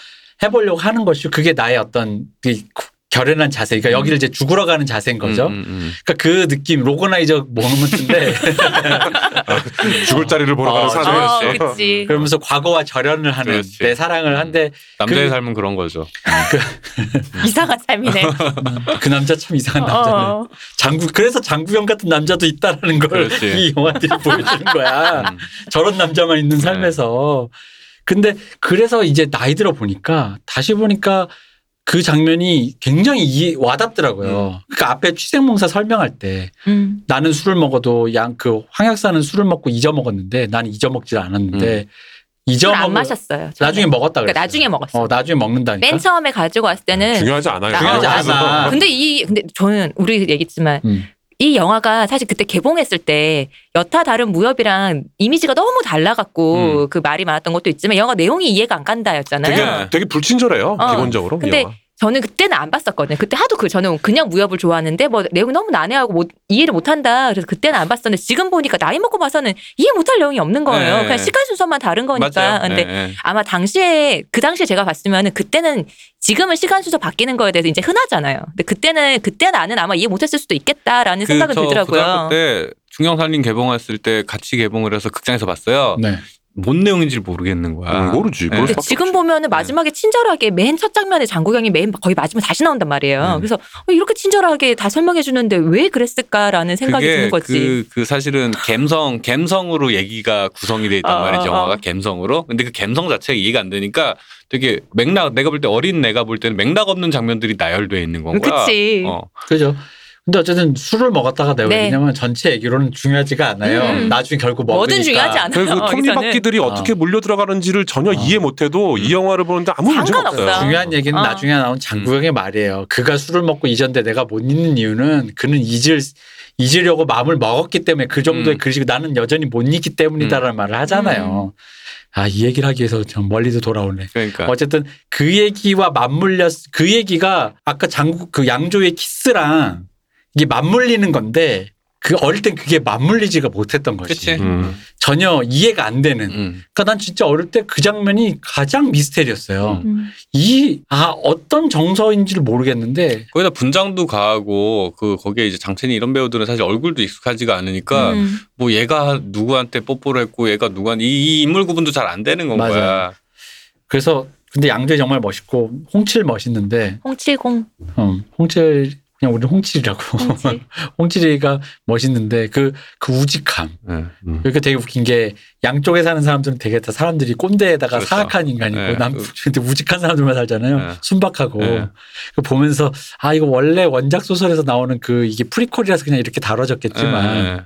해보려고 하는 것이 그게 나의 어떤 그 결연한 자세. 그러니까 여기를 이제 죽으러 가는 자세인 거죠. 음, 음, 음. 그러니까 그 느낌 로고나이저 모먼트인데 (laughs) 죽을 자리를 보러 가는 어, 사람이 어, 있어. 그치. 그러는면서 과거와 절연을 하는 그렇지. 내 사랑을 한데 남자의 그- 삶은 그런 거죠. (laughs) 이상한 삶이네. (laughs) 그 남자 참 이상한 남자네. 어. 장구 그래서 장구형 같은 남자도 있다라는 걸. 이 영화들이 보여주는 거야. 음. 저런 남자만 있는 네. 삶에서. 근데 그래서 이제 나이 들어 보니까 다시 보니까 그 장면이 굉장히 이 와닿더라고요. 그러니까 앞에 취생몽사 설명할 때 음. 나는 술을 먹어도 양 그 황약사는 술을 먹고 잊어먹었는데 나는 잊어먹질 않았는데 잊어먹 술안 마셨어요. 저는. 나중에 먹었다 그랬어. 그러니까 나중에 먹었어. 어 나중에 먹는다니까. 맨 처음에 가지고 왔을 때는 중요하지 않아요. 나- 중요하지 어, 않아. 근데 이 근데 저는 우리 얘기했지만 음. 이 영화가 사실 그때 개봉했을 때 여타 다른 무협이랑 이미지가 너무 달라갖고 그 말이 많았던 것도 있지만 영화 내용이 이해가 안 간다였잖아요. 되게 되게 불친절해요. 어. 기본적으로. 이 근데 영화. 저는 그때는 안 봤었거든요. 그때 하도 그 저는 그냥 무협을 좋아하는데 뭐 내용이 너무 난해하고 못, 이해를 못한다. 그래서 그때는 안 봤었는데 지금 보니까 나이 먹고 봐서는 이해 못할 내용이 없는 거예요. 네. 그냥 시간 순서만 다른 거니까. 맞아요. 근데 예, 예. 아마 당시에 그 당시에 제가 봤으면은 그때는 지금은 시간 순서 바뀌는 거에 대해서 이제 흔하잖아요. 근데 그때는 그때 나는 아마 이해 못했을 수도 있겠다라는 생각은 저 들더라고요. 고등학교 때 중형살림 개봉했을 때 같이 개봉을 해서 극장에서 봤어요. 네. 뭔 내용인지 모르겠는 거야. 음, 모르지. 네. 지금 없지. 보면은 마지막에 친절하게 맨 첫 장면에 장국영이 맨 거의 마지막 다시 나온단 말이에요. 음. 그래서 어, 이렇게 친절하게 다 설명해 주는데 왜 그랬을까라는 생각이 그게 드는 거지. 그, 그 사실은 감성, 감성으로 얘기가 구성이 돼 있단 어, 말이죠. 어, 어. 영화가 감성으로. 근데 그 감성 자체가 이해가 안 되니까 되게 맥락, 내가 볼 때 어린 내가 볼 때는 맥락 없는 장면들이 나열돼 있는 건 거야. 그치. 어. 그죠. 근데 어쨌든 술을 먹었다가 내가 네. 왜냐면 전체 얘기로는 중요하지가 않아요. 음. 나중에 결국 먹으니까. 뭐든 중요하지 않아요. 그 여기서는. 톱니바퀴들이 어 떻게 물려 들어가는지를 전혀 어. 이해 못해도 이 영화를 보는데 아무 문제가 상관없어요. 없어요. 중요한 얘기는 어. 나중에 나온 장구영의 말이에요. 그가 술을 먹고 잊었는데 내가 못 잊는 이유는 그는 잊을 잊으려고 마음을 먹었기 때문에 그 정도의 음. 글이고 나는 여전히 못 잊기 때문이다라는 말을 하잖아요. 아 이 얘기를 하기 위해서 좀 멀리도 돌아오네. 그러니까. 어쨌든 그 얘기와 맞물렸 그 얘기가 아까 장국 그 양조의 키스랑 이게 맞물리는 건데 그 어릴 땐 그게 맞물리지가 못했던 거지. 그치. 음. 전혀 이해가 안 되는. 음. 그러니까 난 진짜 어릴 때 그 장면이 가장 미스테리였어요. 음. 이, 아, 어떤 정서인지를 모르겠는데, 거기다 분장도 가하고 그 거기에 이제 장첸이 이런 배우들은 사실 얼굴도 익숙하지가 않으니까 음. 뭐 얘가 누구한테 뽀뽀를 했고 얘가 누구한테 이, 이 인물 구분도 잘 안 되는 건 맞아요. 거야. 그래서, 근데 양조이 정말 멋있고, 홍칠 멋있는데, 홍칠공 음, 홍칠, 그냥 우리 홍칠이라고. 홍칠. (laughs) 홍칠이가 멋있는데, 그, 그 우직함. 예. 음. 그러니까 되게 웃긴 게, 양쪽에 사는 사람들은 되게 다 사람들이 꼰대에다가 그렇죠. 사악한 인간이고, 네. 남, 근데 우직한 사람들만 살잖아요. 네. 순박하고. 네. 그 보면서, 아, 이거 원래 원작 소설에서 나오는 그, 이게 prequel이라서 그냥 이렇게 다뤄졌겠지만, 예.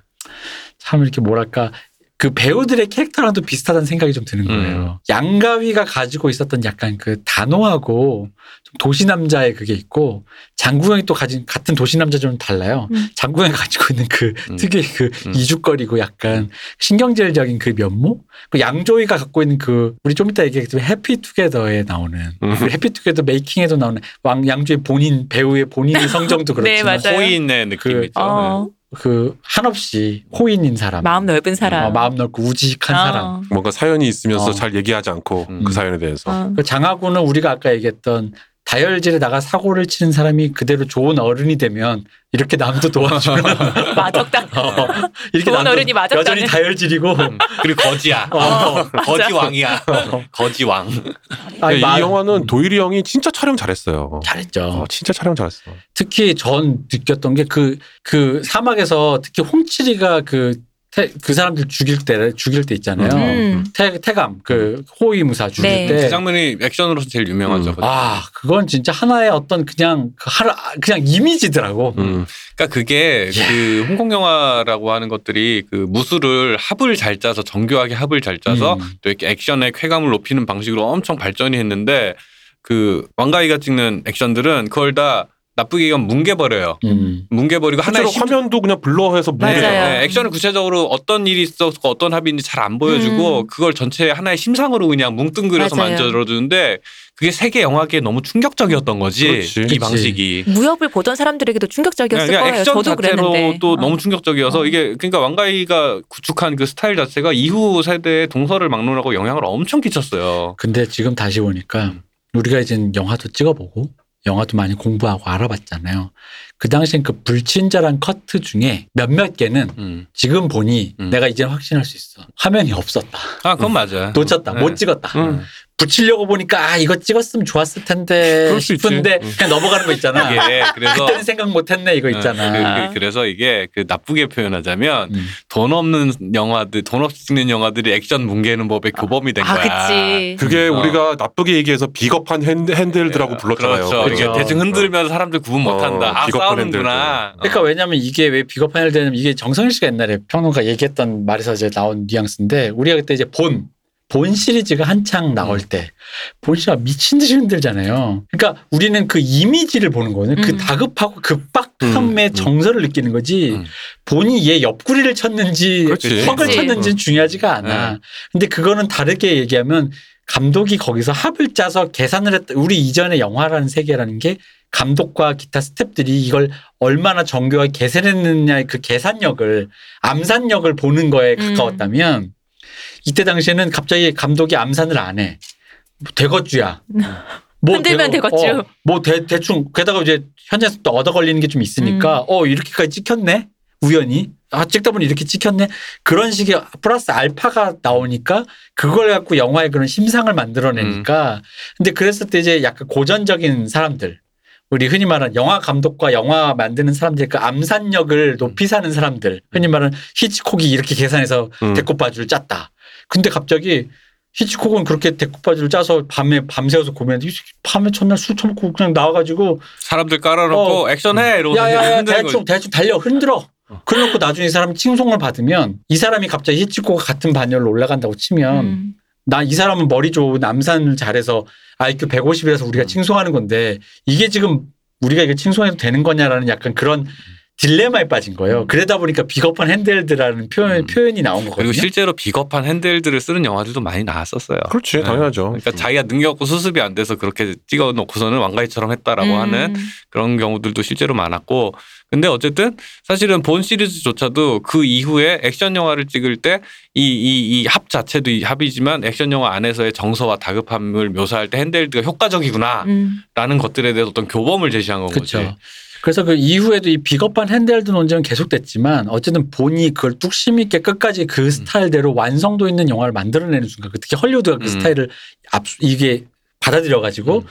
참 이렇게 뭐랄까 그 배우들의 캐릭터랑도 비슷하다는 생각이 좀 드는 거예요. 왕가위가 가지고 있었던 약간 그 단호하고 좀 도시 남자의 그게 있고 장구영이 또 가진 같은 도시 남자 좀 달라요. 음. 장구영이 가지고 있는 그 음. 특유의 그 음. 이죽거리고 약간 신경질적인 그 면모. 그 양조위가 갖고 있는 그 우리 좀 이따 얘기했지만 해피투게더에 나오는 음. 그 해피투게더 메이킹에도 나오는 왕 양조위 본인 배우의 본인의 (laughs) 성정도 네, 그렇지만 맞아요. 호인의 느낌이죠. 어, 그 한없이 호인인 사람. 마음 넓은 사람. 어, 마음 넓고 우직한 어. 사람. 뭔가 사연이 있으면서 어. 잘 얘기하지 않고 음. 그 사연에 대해서. 어. 그 장하구는 우리가 아까 얘기했던 다혈질에다가 사고를 치는 사람이 그대로 좋은 어른이 되면 이렇게 남도 도와주고 (laughs) 마적당. 어, 이렇게 좋은 남도 어른이 마적당을. 여전히 다혈질이고 음. 그리고 거지야. 어. 거지 왕이야. 거지 왕. 아니, 이 마- 영화는 도일이 형이 진짜 촬영 잘했어요. 잘했죠. 어, 진짜 촬영 잘했어. 특히 전 느꼈던 게 그그 사막에서 특히 홍칠이가 그 태, 그 사람들 죽일 때 죽일 때 있잖아요. 음. 태, 태감 그 호위 무사 죽일 네. 그 때. 장면이 액션으로서 제일 유명하죠. 음. 아 그건 진짜 하나의 어떤 그냥 그 하나 그냥 이미지더라고. 음. 그러니까 그게 야. 그 홍콩 영화라고 하는 것들이 그 무술을 합을 잘 짜서 정교하게 합을 잘 짜서 음. 또 이렇게 액션의 쾌감을 높이는 방식으로 엄청 발전이 했는데 그 왕가이가 찍는 액션들은 그걸 다 나쁘게 얘기하면 뭉개버려요. 음. 뭉개버리고 하나의 실제로 심- 화면도 그냥 블러해서. 무게가. 네, 액션을 구체적으로 어떤 일이 있었고 어떤 합의인지 잘 안 보여주고 음. 그걸 전체 하나의 심상으로 그냥 뭉뚱그려서 맞아요. 만들어주는데 그게 세계 영화계에 너무 충격적이었던 거지 그렇지. 이 그치. 방식이. 무협을 보던 사람들에게도 충격적이었을 그냥 거예요. 액션 저도 자체로 그랬는데. 또 어. 너무 충격적이어서 어. 이게 그러니까 왕가이가 구축한 그 스타일 자체가 이후 세대의 동서를 막론하고 영향을 엄청 끼쳤어요. 근데 지금 다시 보니까 우리가 이제 영화도 찍어보고 영화도 많이 공부하고 알아봤잖아요. 그 당시엔 그 불친절한 커트 중에 몇몇 개는 음. 지금 보니 음. 내가 이제 확신할 수 있어. 화면이 없었다. 아 그건 맞아. 놓쳤다. 네. 못 찍었다. 음. 붙이려고 보니까 아 이거 찍었으면 좋았을 텐데 그럴 수 있지. 싶은데 음. 그냥 넘어가는 거 있잖아. 이게 그래서 그때는 생각 못했네 이거 있잖아. 그, 래서 이게 그 나쁘게 표현하자면 음. 돈 없는 영화들, 돈 없이 찍는 영화들이 액션 뭉개는 법의 교범이 된 아, 거야. 그치. 그게 어. 우리가 나쁘게 얘기해서 비겁한 hand, handheld라고 불렀잖아요. 그렇죠. 그렇죠. 대충 흔들면서 사람들 구분 어, 못한다. 아 비겁한 싸우는구나. 그러니까 왜냐면 이게 왜 비겁한이 되냐면 이게 정성일 씨가 옛날에 평론가 얘기했던 말에서 이제 나온 뉘앙스인데 우리가 그때 이제 본 본 시리즈가 한창 나올 때 본 시리즈가 미친 듯이 흔들잖아요. 그러니까 우리는 그 이미지를 보는 거거든요. 그 음. 다급하고 급박함의 음, 음. 정서를 느끼는 거지. 음. 본이 얘 옆구리를 쳤는지 그렇지. 턱을 그렇지. 쳤는지는 중요하지가 않아. 네. 근데 그거는 다르게 얘기하면 감독이 거기서 합을 짜서 계산을 했다. 우리 이전에 영화라는 세계라는 게 감독과 기타 스탭들이 이걸 얼마나 정교하게 계산했느냐의 그 계산력을 암산력을 보는 거에 음. 가까웠다면 이때 당시에는 갑자기 감독이 암산을 안 해. 뭐 대거주야. (laughs) 흔들면 대거주. 어, 뭐 대, 대충 게다가 이제 현장에서 또 얻어 걸리는 게 좀 있으니까 어 이렇게까지 찍혔네 우연히 아 찍다 보니 이렇게 찍혔네 그런 식의 플러스 알파가 나오니까 그걸 갖고 영화의 그런 심상을 만들어내니까 근데 그랬을 때 이제 약간 고전적인 사람들 우리 흔히 말하는 영화 감독과 영화 만드는 사람들 그 암산력을 높이 사는 사람들 흔히 말하는 히치콕이 이렇게 계산해서 음. 데코파주를 짰다. 근데 갑자기 히치콕은 그렇게 데코파주를 짜서 밤에 밤새워서 고민했는데 밤에 첫날 술 처먹고 그냥 나와가지고 사람들 깔아놓고 어. 액션해 이러고 야야야 대충. 대충 달려 흔들어. 그래놓고 나중에 이 사람 칭송을 받으면 이 사람이 갑자기 히치콕과 같은 반열로 올라간다고 치면 음. 나 이 사람은 머리 좋은 암산을 잘해서 IQ 150이라서 우리가 칭송하는 건데 이게 지금 우리가 이게 칭송해도 되는 거냐라는 약간 그런 딜레마에 빠진 거예요. 그러다 보니까 비겁한 핸들드라는 표현, 음. 표현이 나온 거거든요. 그리고 실제로 비겁한 handheld를 쓰는 영화들도 많이 나왔었어요. 그렇지 네. 당연하죠. 그러니까 자기가 능력 없고 수습이 안 돼서 그렇게 찍어 놓고서는 왕가위처럼 했다라고 음. 하는 그런 경우들도 실제로 많았고 근데 어쨌든 사실은 본 시리즈조차도 그 이후에 액션 영화를 찍을 때 이 이 이 합 자체도 이 합이지만 액션 영화 안에서의 정서와 다급함을 묘사할 때 핸들드가 효과적이구나라는 음. 것들에 대해서 어떤 교범을 제시한. 그렇죠. 그래서 그 이후에도 이 비겁한 handheld 논쟁은 계속됐지만 어쨌든 본이 그걸 뚝심 있게 끝까지 그 스타일대로 완성도 있는 영화를 만들어내는 순간 특히 헐리우드가 그 음. 스타일을 앞 이게 받아들여 가지고 음.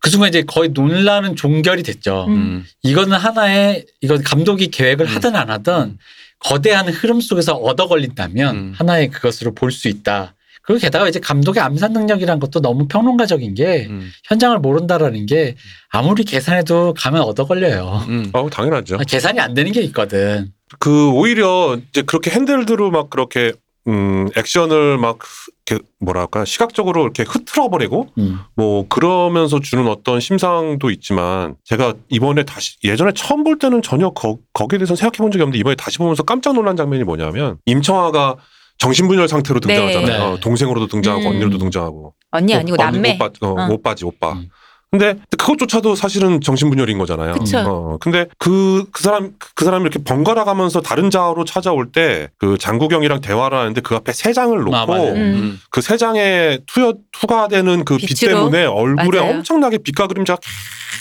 그 순간 이제 거의 논란은 종결이 됐죠. 음. 음. 이거는 하나의 이건 감독이 계획을 음. 하든 안 하든 거대한 흐름 속에서 얻어 걸린다면 음. 하나의 그것으로 볼 수 있다. 그리고 게다가 이제 감독의 암산 능력이란 것도 너무 평론가적인 게 음. 현장을 모른다라는 게 아무리 계산해도 가면 얻어 걸려요. 음. 어 당연하죠. 아, 계산이 안 되는 게 있거든. 그 오히려 이제 그렇게 핸들드로 막 그렇게 음 액션을 막 이렇게 뭐랄까 시각적으로 이렇게 흐트러 버리고 음. 뭐 그러면서 주는 어떤 심상도 있지만 제가 이번에 다시 예전에 처음 볼 때는 전혀 거, 거기에 대해서 생각해 본 적이 없는데 이번에 다시 보면서 깜짝 놀란 장면이 뭐냐면 임청아가 정신분열 상태로 네. 등장하잖아요. 네. 동생으로도 등장하고 음. 언니로도 등장하고 언니 아니고 어, 언니, 남매. 오빠, 어, 어. 오빠지 오빠. 음. 근데 그것조차도 사실은 정신분열인 거잖아요. 그쵸. 어, 근데 그, 그 사람, 그 사람이 이렇게 번갈아 가면서 다른 자아로 찾아올 때 그 장국영이랑 대화를 하는데 그 앞에 세 장을 놓고 아. 음. 음. 그세 장에 투여, 투과되는 그 빛 빛으로? 때문에 얼굴에 맞아요. 엄청나게 빛과 그림자가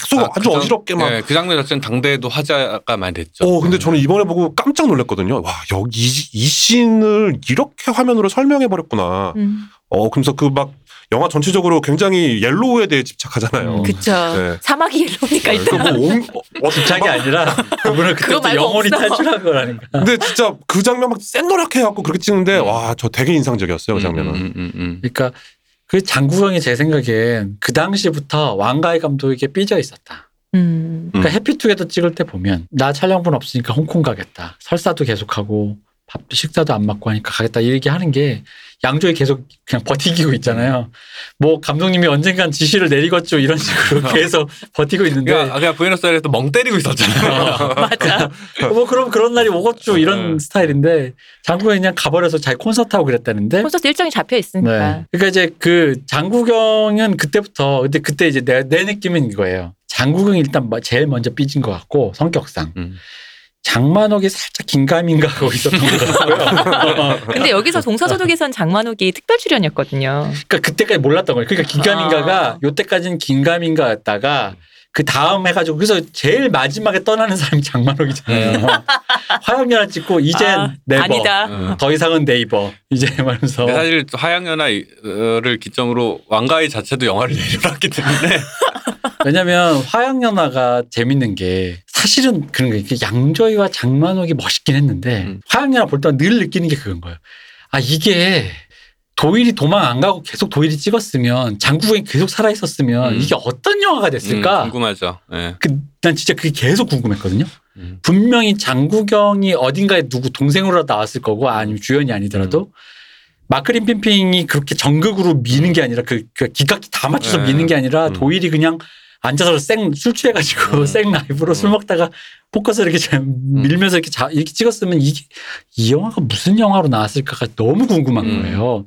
계속 아, 아, 그 장- 어지럽게 막. 네, 그 장면 자체는 당대에도 화제가 많이 됐죠. 어, 근데 저는 이번에 보고 깜짝 놀랐거든요. 와, 여기 이, 이 씬을 이렇게 화면으로 설명해 버렸구나. 음. 어, 그러면서 그 막 영화 전체적으로 굉장히 옐로우에 대해 집착하잖아요. 음. 그쵸. 네. 사막이 옐로우니까 그 일단. 뭐 온, 어, 집착이 아니라 (laughs) 그분은 그거 그때부터 영혼이 없어. 탈출한 거라니까. 근데 진짜 그 장면 막 쌩노랗게 해갖고 그렇게 찍는데 음. 와저 되게 인상적이었어요 그 장면은. 음, 음, 음, 그러니까 그 장구영이 제 생각엔 그 당시부터 왕가의 감독에게 삐져 있었다. 음. 그러니까 음. 해피투게더 찍을 때 보면 나 촬영분 없으니까 홍콩 가겠다. 설사도 계속하고 밥도 식사도 안 맞고 하니까 가겠다 이 얘기 하는 게 양조에 계속 그냥 버티기고 있잖아요. 뭐 감독님이 언젠간 지시를 내리겠죠 이런 식으로 (laughs) 계속 버티고 있는데 그러니까 그냥 부에노스아이레스도 멍 때리고 있었잖아요. (laughs) 맞아. 뭐 그럼 그런 날이 오겠죠 이런 네. 스타일인데 장국영이 그냥 가버려서 자기 콘서트 하고 그랬다는데 콘서트 일정이 잡혀 있으니까. 네. 그러니까 이제 그 장국영은 그때부터 근데 그때 이제 내, 내 느낌은 이거예요. 장국영이 일단 뭐 제일 먼저 삐진 것 같고 성격상 음. 장만옥이 살짝 긴가민가 하고 있었던 것 같고요. (laughs) 근데 여기서 동사소독에선 장만옥이 특별 출연이었거든요. 그러니까 그때까지 몰랐던 거예요. 그러니까 긴가민가가 아. 요때까지는 긴가민가였다가 그 다음 해가지고 그래서 제일 마지막에 떠나는 사람이 장만옥이잖아요. (laughs) 화양연화 찍고 이젠 아, 네버. 아니다. 음. 더 이상은 네이버. 이제 말면서 사실 하양연화를 기점으로 왕가의 자체도 영화를 내려놨기 때문에 (laughs) 왜냐면 화양연화가 재밌는 게 사실은 그런. 이게 양조위와 장만옥이 멋있긴 했는데 음. 화양연화 볼 때마다 늘 느끼는 게 그건 거예요. 아 이게 도일이 도망 안 가고 계속 도일이 찍었으면 장국영이 계속 살아 있었으면 음. 이게 어떤 영화가 음, 됐을까? 궁금하죠. 예. 그, 난 진짜 그게 계속 궁금했거든요. 음. 분명히 장국영이 어딘가에 누구 동생으로 나왔을 거고 아니면 주연이 아니더라도 마크린 핑핑이 그렇게 전극으로 미는 게 아니라 그, 그 기각기 다 맞춰서 네. 미는 게 아니라 음. 도일이 그냥 앉아서 생술 취해가지고 음. (laughs) 생 라이브로 술 음. 먹다가 포커스 이렇게 잘 밀면서 이렇게 자, 이렇게 찍었으면 이게 이 영화가 무슨 영화로 나왔을까가 너무 궁금한 음. 거예요.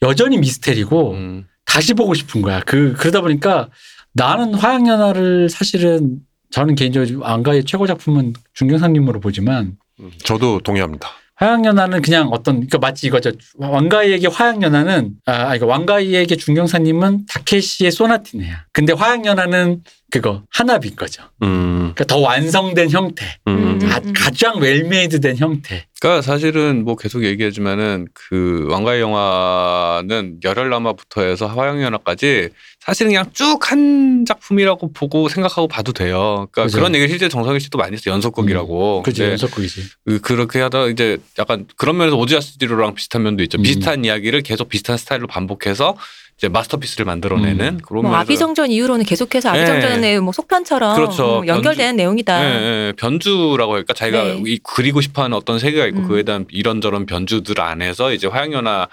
여전히 미스테리고 음. 다시 보고 싶은 거야. 그 그러다 보니까 나는 화양연화를 사실은 저는 개인적으로 안가의 최고 작품은 중경상님으로 보지만 음, 저도 동의합니다. 화양연화는 그냥 어떤 그러니까 마치 이거죠. 왕가이에게 화양연화는 아, 아 이거 왕가이에게 중경사님은 다케시의 소나티네야. 근데 화양연화는 그거 하나비인 거죠. 음, 그러니까 더 완성된 형태, 음, 음. 가, 가장 웰메이드된 형태. 그러니까 사실은 뭐 계속 얘기하지만은 그 왕가의 영화는 열혈남화부터 해서 화양연화까지 사실은 그냥 쭉 한 작품이라고 보고 생각하고 봐도 돼요. 그러니까 그죠. 그런 얘기를 실제 정성일 씨도 많이 했어요. 연속극이라고. 그죠 근데 연속극이지. 그- 그렇게 하다 이제 약간 그런 면에서 오지아스디로랑 비슷한 면도 있죠. 음. 비슷한 이야기를 계속 비슷한 스타일로 반복해서 이제 마스터피스를 만들어내는 음. 그런 뭐 아비정전 이후로는 계속해서 네. 아비정전의 뭐 속편처럼 그렇죠. 음, 연결되는 내용이다. 예, 예, 변주라고 할까 자기가 네. 이- 그리고 싶어하는 어떤 세계가 있고 음. 그에 대한 이런저런 변주들 안에서 이제 화양연화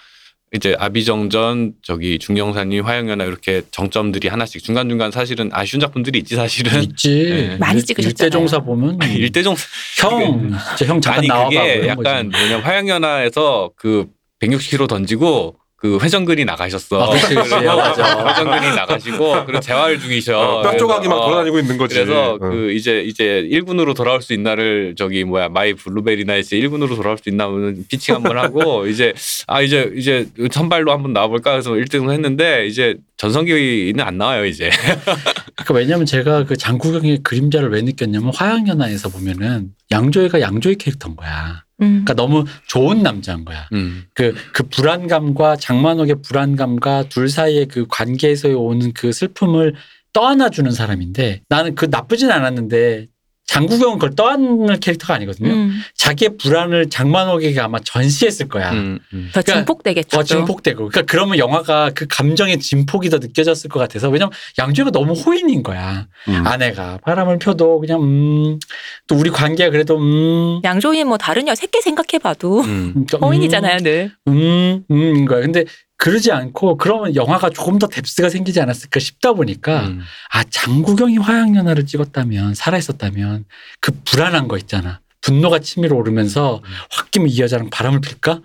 이제 아비정전 저기 중영산이 화양연화 이렇게 정점들이 하나씩 중간 중간 사실은 아쉬운 작품들이 있지 사실은 있지. 네. 많이 찍으셨잖아요. 일대종사 보면 일대종 형 진짜 형 잠깐 아니 나와봐. 그게 약간 거지. 뭐냐면 화양연화에서 그 160km 던지고 그 회전근이 나가셨어. 아, 그치, 그치. 그래서 맞아. 회전근이 나가시고 그리고 재활 중이셔. 어, 뼈 조각이 막 그래서 돌아다니고 있는 거지. 그래서 어. 그 이제 이제 1군으로 돌아올 수 있나를 저기 뭐야 마이 블루베리 나이츠 1군으로 돌아올 수 있나는 피칭 한번 하고 (laughs) 이제 아 이제 이제 선발로 한번 나와볼까 해서 1등을 했는데 이제 전성기는 안 나와요 이제. (laughs) 그러니까 왜냐면 제가 그 장국영의 그림자를 왜 느꼈냐면 화양연화에서 보면은 양조위가 양조위 캐릭터인 거야. 음. 그러니까 너무 좋은 남자인 거야. 음. 그, 그 불안감과 장만옥의 불안감과 둘 사이의 그 관계에서 오는 그 슬픔을 떠안아주는 사람인데 나는 그 나쁘진 않았는데 장구경은 그걸 떠안을 캐릭터가 아니거든요. 음. 자기의 불안을 장만옥에게 아마 전시했을 거야. 음. 음. 더 그러니까 증폭되겠죠. 더 또. 증폭되고. 그러니까 그러면 영화가 그 감정의 진폭이 더 느껴졌을 것 같아서 왜냐면 양조이가 너무 호인인 거야. 음. 아내가 바람을 펴도 그냥 음, 또 우리 관계가 그래도 음, 양조인 뭐 다른 여 새끼 생각해봐도 음. 좀, 허인이잖아요 늘. 음, 음인 거야. 근데 그러지 않고 그러면 영화가 조금 더 뎁스가 생기지 않았을까 싶다 보니까 음. 아 장구경이 화양연화를 찍었다면 살아 있었다면 그 불안한 거 있잖아. 분노가 치밀어 오르면서 홧김에 이 여자랑 바람을 필까?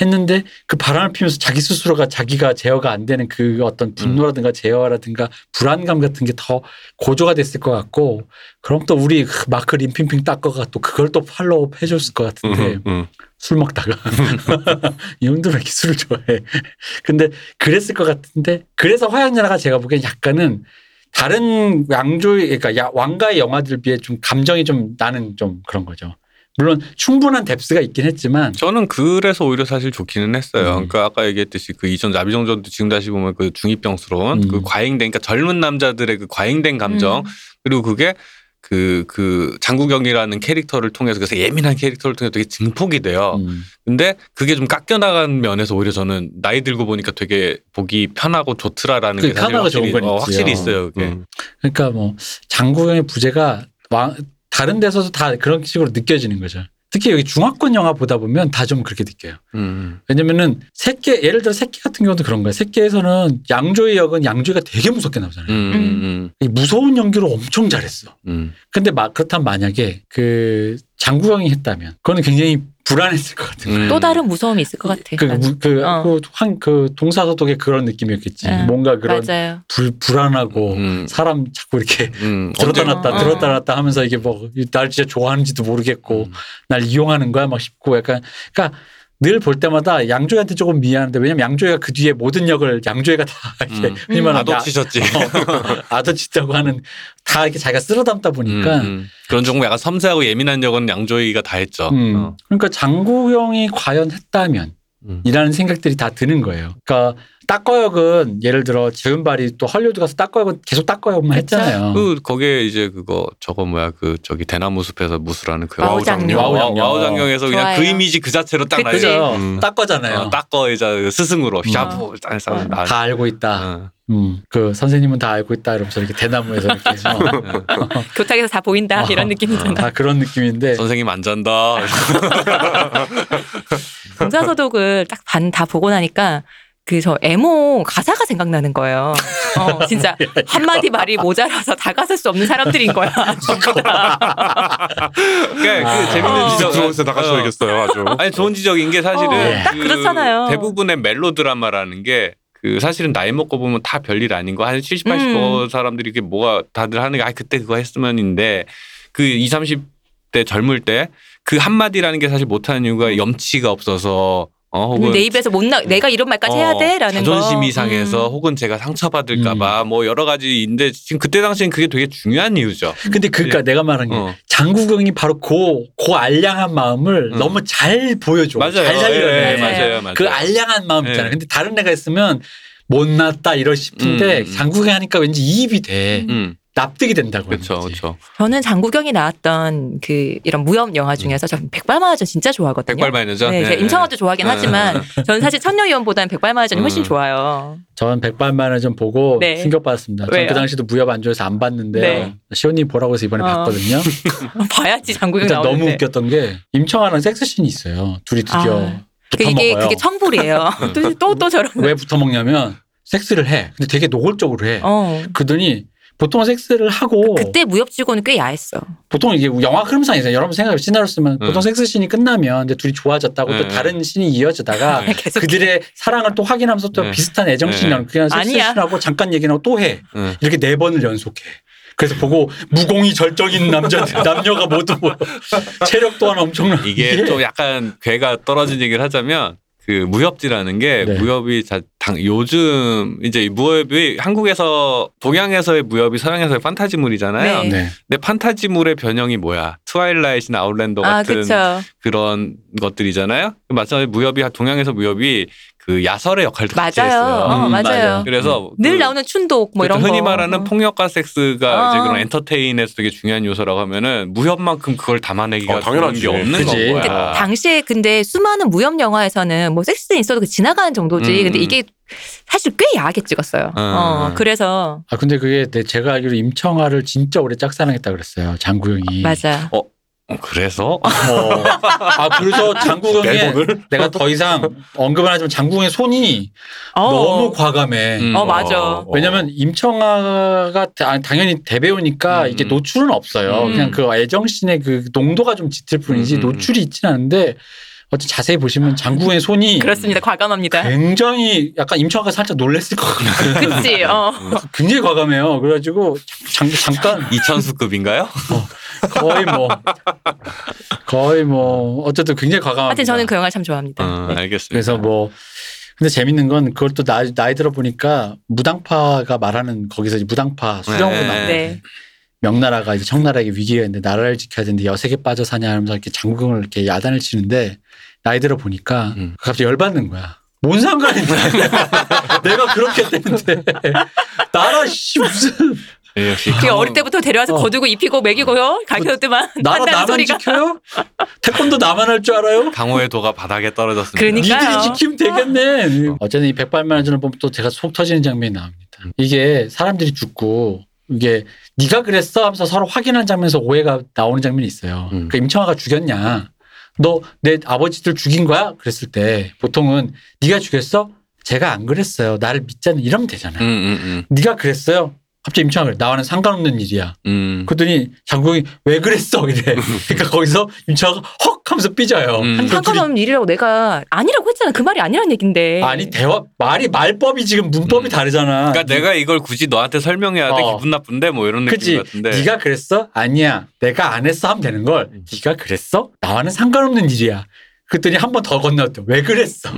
했는데 그 바람을 피면서 자기 스스로가 자기가 제어가 안 되는 그 어떤 분노라든가 제어라든가 불안감 같은 게 더 고조가 됐을 것 같고 그럼 또 우리 그 마크 림핑핑 닦어가 또 그걸 또 팔로우 해줬을 것 같은데 음, 음. 술 먹다가 (laughs) (laughs) 이 형들 왜 이렇게 술을 좋아해? (laughs) 근데 그랬을 것 같은데 그래서 화양연화가 제가 보기엔 약간은 다른 양조의 그러니까 야- 왕가의 영화들 비해 좀 감정이 좀 나는 좀 그런 거죠. 물론 충분한 뎁스가 있긴 했지만 저는 그래서 오히려 사실 좋기는 했어요. 음. 그러니까 아까 얘기했듯이 그 이전 나비정전도 지금 다시 보면 그 중이병스러운 음. 그 과잉된 그러니까 젊은 남자들의 그 과잉된 감정 음. 그리고 그게 그, 그, 장구경이라는 캐릭터를 통해서 그래서 예민한 캐릭터를 통해서 되게 증폭이 돼요. 음. 근데 그게 좀 깎여나간 면에서 오히려 저는 나이 들고 보니까 되게 보기 편하고 좋더라라는 그게 게 사실 편하고 좋은 확실히, 건 어. 확실히 있어요. 그게. 음. 그러니까 뭐 장구경의 부재가 왕- 다른 데서도 다 그런 식으로 느껴지는 거죠. 특히 여기 중화권 영화 보다 보면 다 좀 그렇게 느껴요. 음. 왜냐면은 새끼 예를 들어 새끼 같은 경우도 그런 거예요. 새끼에서는 양조의 역은 양조이가 되게 무섭게 나오잖아요. 음. 음. 이 무서운 연기를 엄청 잘했어. 음. 근데 막 그렇다면 만약에 그 장구경이 했다면 그거는 굉장히 불안했을 것 같은 거예요. 음. 또 다른 무서움이 있을 것 같아. 그, 무- 그, 어. 그, 한, 그 동사소독의 그런 느낌이었겠지. 응. 뭔가 그런 맞아요. 불, 불안하고 음. 사람 자꾸 이렇게 음. (laughs) 들었다 언제- 놨다 어. 들었다 놨다 하면서 이게 뭐 날 진짜 좋아하는지도 모르겠고 음. 날 이용하는 거야 막 싶고 약간 그러니까 늘 볼 때마다 양조이한테 조금 미안한데 왜냐면 양조이가 그 뒤에 모든 역을 양조이가 다 이렇게 음. 왜냐면 아도 야- 치셨지. 아도짓다고 하는 다 이렇게 자기가 쓸어 담다 보니까 음, 음. 그런 조금 약간 섬세하고 예민한 역은 양조위가 다 했죠. 음. 어. 그러니까 장국영이 과연 했다면 음. 이라는 생각들이 다 드는 거예요. 그러니까 大哥역은 예를 들어 주윤발이 또 헐리우드 가서 大哥역은 계속 大哥역만 그쵸. 했잖아요. 그 거기에 이제 그거 저거 뭐야 그 저기 대나무 숲에서 무술하는 그 와호 와호장룡. 와호장룡 장룡. 와호장룡에서 그냥 좋아요. 그 이미지 그 자체로 딱. 나지. 그죠? 음. 大哥잖아요. 어, 大哥 이제 스승으로 음. 사부 딱 어. 나. 다 알고 있다. 어. 음, 그 선생님은 다 알고 있다 이러면서 이렇게 대나무에서 이렇게 어, (laughs) (laughs) 교탁에서 다 보인다 어. 이런 느낌이잖아. 다 그런 느낌인데 선생님 안 잔다. (laughs) 동사소독을 딱 반 다 보고 나니까 그저 에모 가사가 생각나는 거예요. (laughs) 어, 진짜 한마디 말이 모자라서 다가설 수 없는 사람들인 거야. 진짜. (laughs) 그러니까 그 재밌는 어. 지적 들어오면서 나가셔야겠어요 아주. 아니 좋은 지적인 게 사실은 어, 딱그 그렇잖아요. 대부분의 멜로 드라마라는 게 그 사실은 나이 먹고 보면 다 별일 아닌 거 한 70, 80% 음. 사람들이 이게 뭐가 다들 하는 게 아 그때 그거 했으면인데 그 20, 30대 젊을 때 그 한마디라는 게 사실 못하는 이유가 염치가 없어서 어 혹은 내 입에서 못 나, 내가 이런 말까지 해야 어, 돼라는 자존심이 거. 상해서 음. 혹은 제가 상처받을까봐 뭐 여러 가지인데 지금 그때 당시엔 그게 되게 중요한 이유죠. 근데 그러니까 내가 말한 게 어. 장국영이 바로 그, 그 알량한 마음을 음. 너무 잘 보여줘. 맞아요. 잘 살려내. 예, 맞아요. 맞아요. 맞아요. 그 알량한 마음 있잖아. 예. 근데 다른 애가 있으면 못났다 이럴 싶은데 음, 음. 장국이 하니까 왠지 이입이 돼. 음, 납득이 된다고. 그렇죠. 그렇죠. 저는 장국영이 나왔던 그 이런 무협 영화 중에서 저는 백발마하전 진짜 좋아하거든요. 백발마이너죠. 네, 제가 임청아도 좋아하긴 네. 하지만 저는 사실 천녀위원보다는 백발마하전이 훨씬 음. 좋아요. 전 백발만을 좀 보고 네. 충격받았습니다. 전 왜요? 그 당시도 무협 안 좋아해서 안 봤는데 네. 시온님 보라고 해서 이번에 어. 봤거든요. (laughs) 봐야지 장국영 나오는데. 너무 웃겼던 게 임청아랑 섹스씬이 있어요. 둘이 드디어 아, 붙어 그 이게 먹어요. 그게 청불이에요. (laughs) 또또 또 저런. 왜 붙어 먹냐면 섹스를 해. 근데 되게 노골적으로 해. 어. 그러더니 보통 섹스를 하고 그때 무협치고는 꽤 야했어. 보통 이게 영화 흐름상 있어요. 여러분 생각해 시나리오 쓰면 음. 보통 섹스 씬이 끝나면 이제 둘이 좋아졌다고 또 네. 다른 씬이 이어지다가 네. (laughs) 계속 그들의 사랑을 또 확인하면서 또 네. 비슷한 애정 네. 씬이랑 그냥 섹스 아니야. 씬하고 잠깐 얘기하고 또 해. 응. 이렇게 네 번을 연속해. 그래서 보고 무공이 절정인 남자 (laughs) 남녀가 모두 뭐 체력 또한 엄청나. 이게 좀 약간 괴가 떨어진 얘기를 하자면 그 무협지라는 게 네. 무협이 자, 당, 요즘 이제 이 무협이 한국에서 동양에서의 무협이 서양에서의 판타지물이잖아요. 네. 네. 근데 판타지물의 변형이 뭐야? Twilight나 Outlander 아, 같은 그쵸. 그런 것들이잖아요. 마찬가지로 무협이 동양에서 무협이 그 야설의 역할도 같이 맞아요. 했어요. 어, 음, 맞아요. 맞아요. 그래서 늘 그 나오는 춘독 뭐 이런 흔히 거. 말하는 어. 폭력과 섹스가 어. 이제 그런 entertain에서 되게 중요한 요소라고 하면은 무협만큼 그걸 담아내기가 어. 그런 게 없는 그치. 건 그 거야. 당시에 근데 수많은 무협 영화에서는 뭐 섹스는 있어도 그 지나가는 정도지. 음, 근데 음. 이게 사실 꽤 야하게 찍었어요. 음. 어, 그래서 아 근데 그게 내- 제가 알기로 임청아를 진짜 오래 짝사랑했다 그랬어요. 장구영이. 맞아. 어, 그래서 어. 아 그래서 (laughs) 앨범을 내가 더 이상 언급을 하지만 장구경의 손이 어. 너무 과감해. 음. 어, 맞아. 왜냐면 임청아가 다- 당연히 대배우니까 음. 이게 노출은 없어요. 음. 그냥 그 애정씬의 그 농도가 좀 짙을 뿐이지 음. 노출이 있지는 않은데 어쨌든 자세히 보시면 장구경의 손이 그렇습니다. 과감합니다. 굉장히 약간 임청아가 살짝 놀랬을 것 같아요. (laughs) 그치. 어. 굉장히 과감해요. 그래가지고 잠, 잠깐 이천수급인가요? 거의 뭐 거의 뭐 어쨌든 굉장히 과감합니다. 하여튼 저는 그 영화 참 좋아합니다. 어, 네. 알겠습니다. 그래서 뭐 근데 재밌는 건 그걸 또 나이, 나이 들어 보니까 무당파가 말하는 거기서 이제 무당파 수령으로 네. 네. 명나라가 이제 청나라에게 위기가 있는데 나라를 지켜야 되는데 여색에 빠져 사냐 하면서 이렇게 장국을 이렇게 야단을 치는데 나이 들어 보니까 음. 갑자기 열받는 거야. 뭔 상관인데 (laughs) 내가 그렇게 했는데 나라 씨 무슨 예, 역시 어릴 때부터 데려와서 어. 거두고 입히고 먹이고요. 가르쳐줬더만 나라 한다는 나만 소리가. 지켜요? 태권도 나만 할 줄 알아요? 강호의 도가 바닥에 떨어졌습니다. 그러니까요. 니들이 지키면 되겠네. 어쨌든 이 백발만 전을 보면 또 제가 속 터지는 장면이 나옵니다. 이게 사람들이 죽고 이게 네가 그랬어 하면서 서로 확인한 장면에서 오해가 나오는 장면이 있어요. 음. 그러니까 임청아가 죽였냐? 너 내 아버지들 죽인 거야? 그랬을 때 보통은 네가 죽였어? 제가 안 그랬어요. 나를 믿자는 이러면 되잖아요. 음, 음, 음, 네가 그랬어요? 갑자기 그래. 나와는 상관없는 일이야. 음. 그랬더니 장국이 왜 그랬어? 이래. (laughs) 그러니까 거기서 임청아가 헉 하면서 삐져요. 음. 상관없는 일이라고 내가 아니라고 했잖아. 그 말이 아니란 얘긴데. 아니 대화 말이 말법이 지금 문법이 음. 다르잖아. 그러니까 내가 이걸 굳이 너한테 설명해야 돼 어. 기분 나쁜데 뭐 이런 느낌 그치? 같은데. 네가 그랬어? 아니야. 내가 안 했어 하면 되는 걸. 음. 네가 그랬어? 나와는 상관없는 일이야. 그랬더니 한 번 더 건너왔대. 왜 그랬어? (laughs)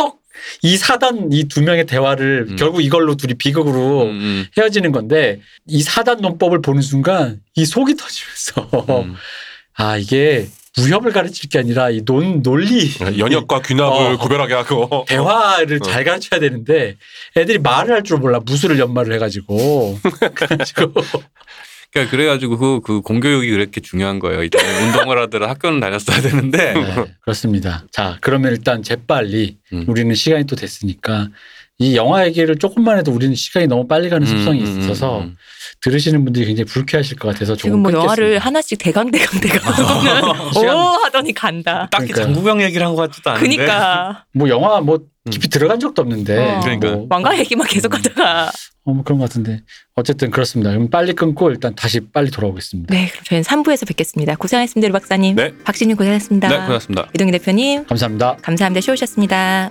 헉. 이 사단 이 두 명의 대화를 음. 결국 이걸로 둘이 비극으로 음, 음, 헤어지는 건데 이 사단 논법을 보는 순간 이 속이 터지면서 음. (laughs) 아 이게 무협을 가르칠 게 아니라 이 논 논리 연역과 귀납을 어. 구별하게 하고 대화를 어. 잘 가르쳐야 되는데 애들이 말을 할 줄 몰라 무술을 연말을 해가지고 (laughs) 그래가지고 (laughs) 그러니까 그래가지고 그, 그 공교육이 그렇게 중요한 거예요. 이제 (laughs) 운동을 하더라 학교는 다녔어야 되는데. 네, 그렇습니다. 자 그러면 일단 재빨리 음. 우리는 시간이 또 됐으니까 이 영화 얘기를 조금만 해도 우리는 시간이 너무 빨리 가는 습성이 음, 음, 있어서 음. 들으시는 분들이 굉장히 불쾌하실 것 같아서 조금 지금 뭐 끊겠습니다. 영화를 하나씩 대강 대강 대강 시간- 오 하더니 간다. 딱히 그러니까요. 장구경 얘기를 한 것 같지도 않은데. 그니까 뭐 영화 뭐 음. 깊이 들어간 적도 없는데 어. 그러니까. 뭐, 왕가 얘기만 계속 하다가 어, 뭐 그런 것 같은데 어쨌든 그렇습니다. 그럼 빨리 끊고 일단 다시 빨리 돌아오겠습니다. 네 그럼 저희는 3부에서 뵙겠습니다. 고생하셨습니다, 류 박사님. 네. 박신님 고생하셨습니다. 네, 고맙습니다. 이동희 대표님 감사합니다. 감사합니다. 쉬우셨습니다.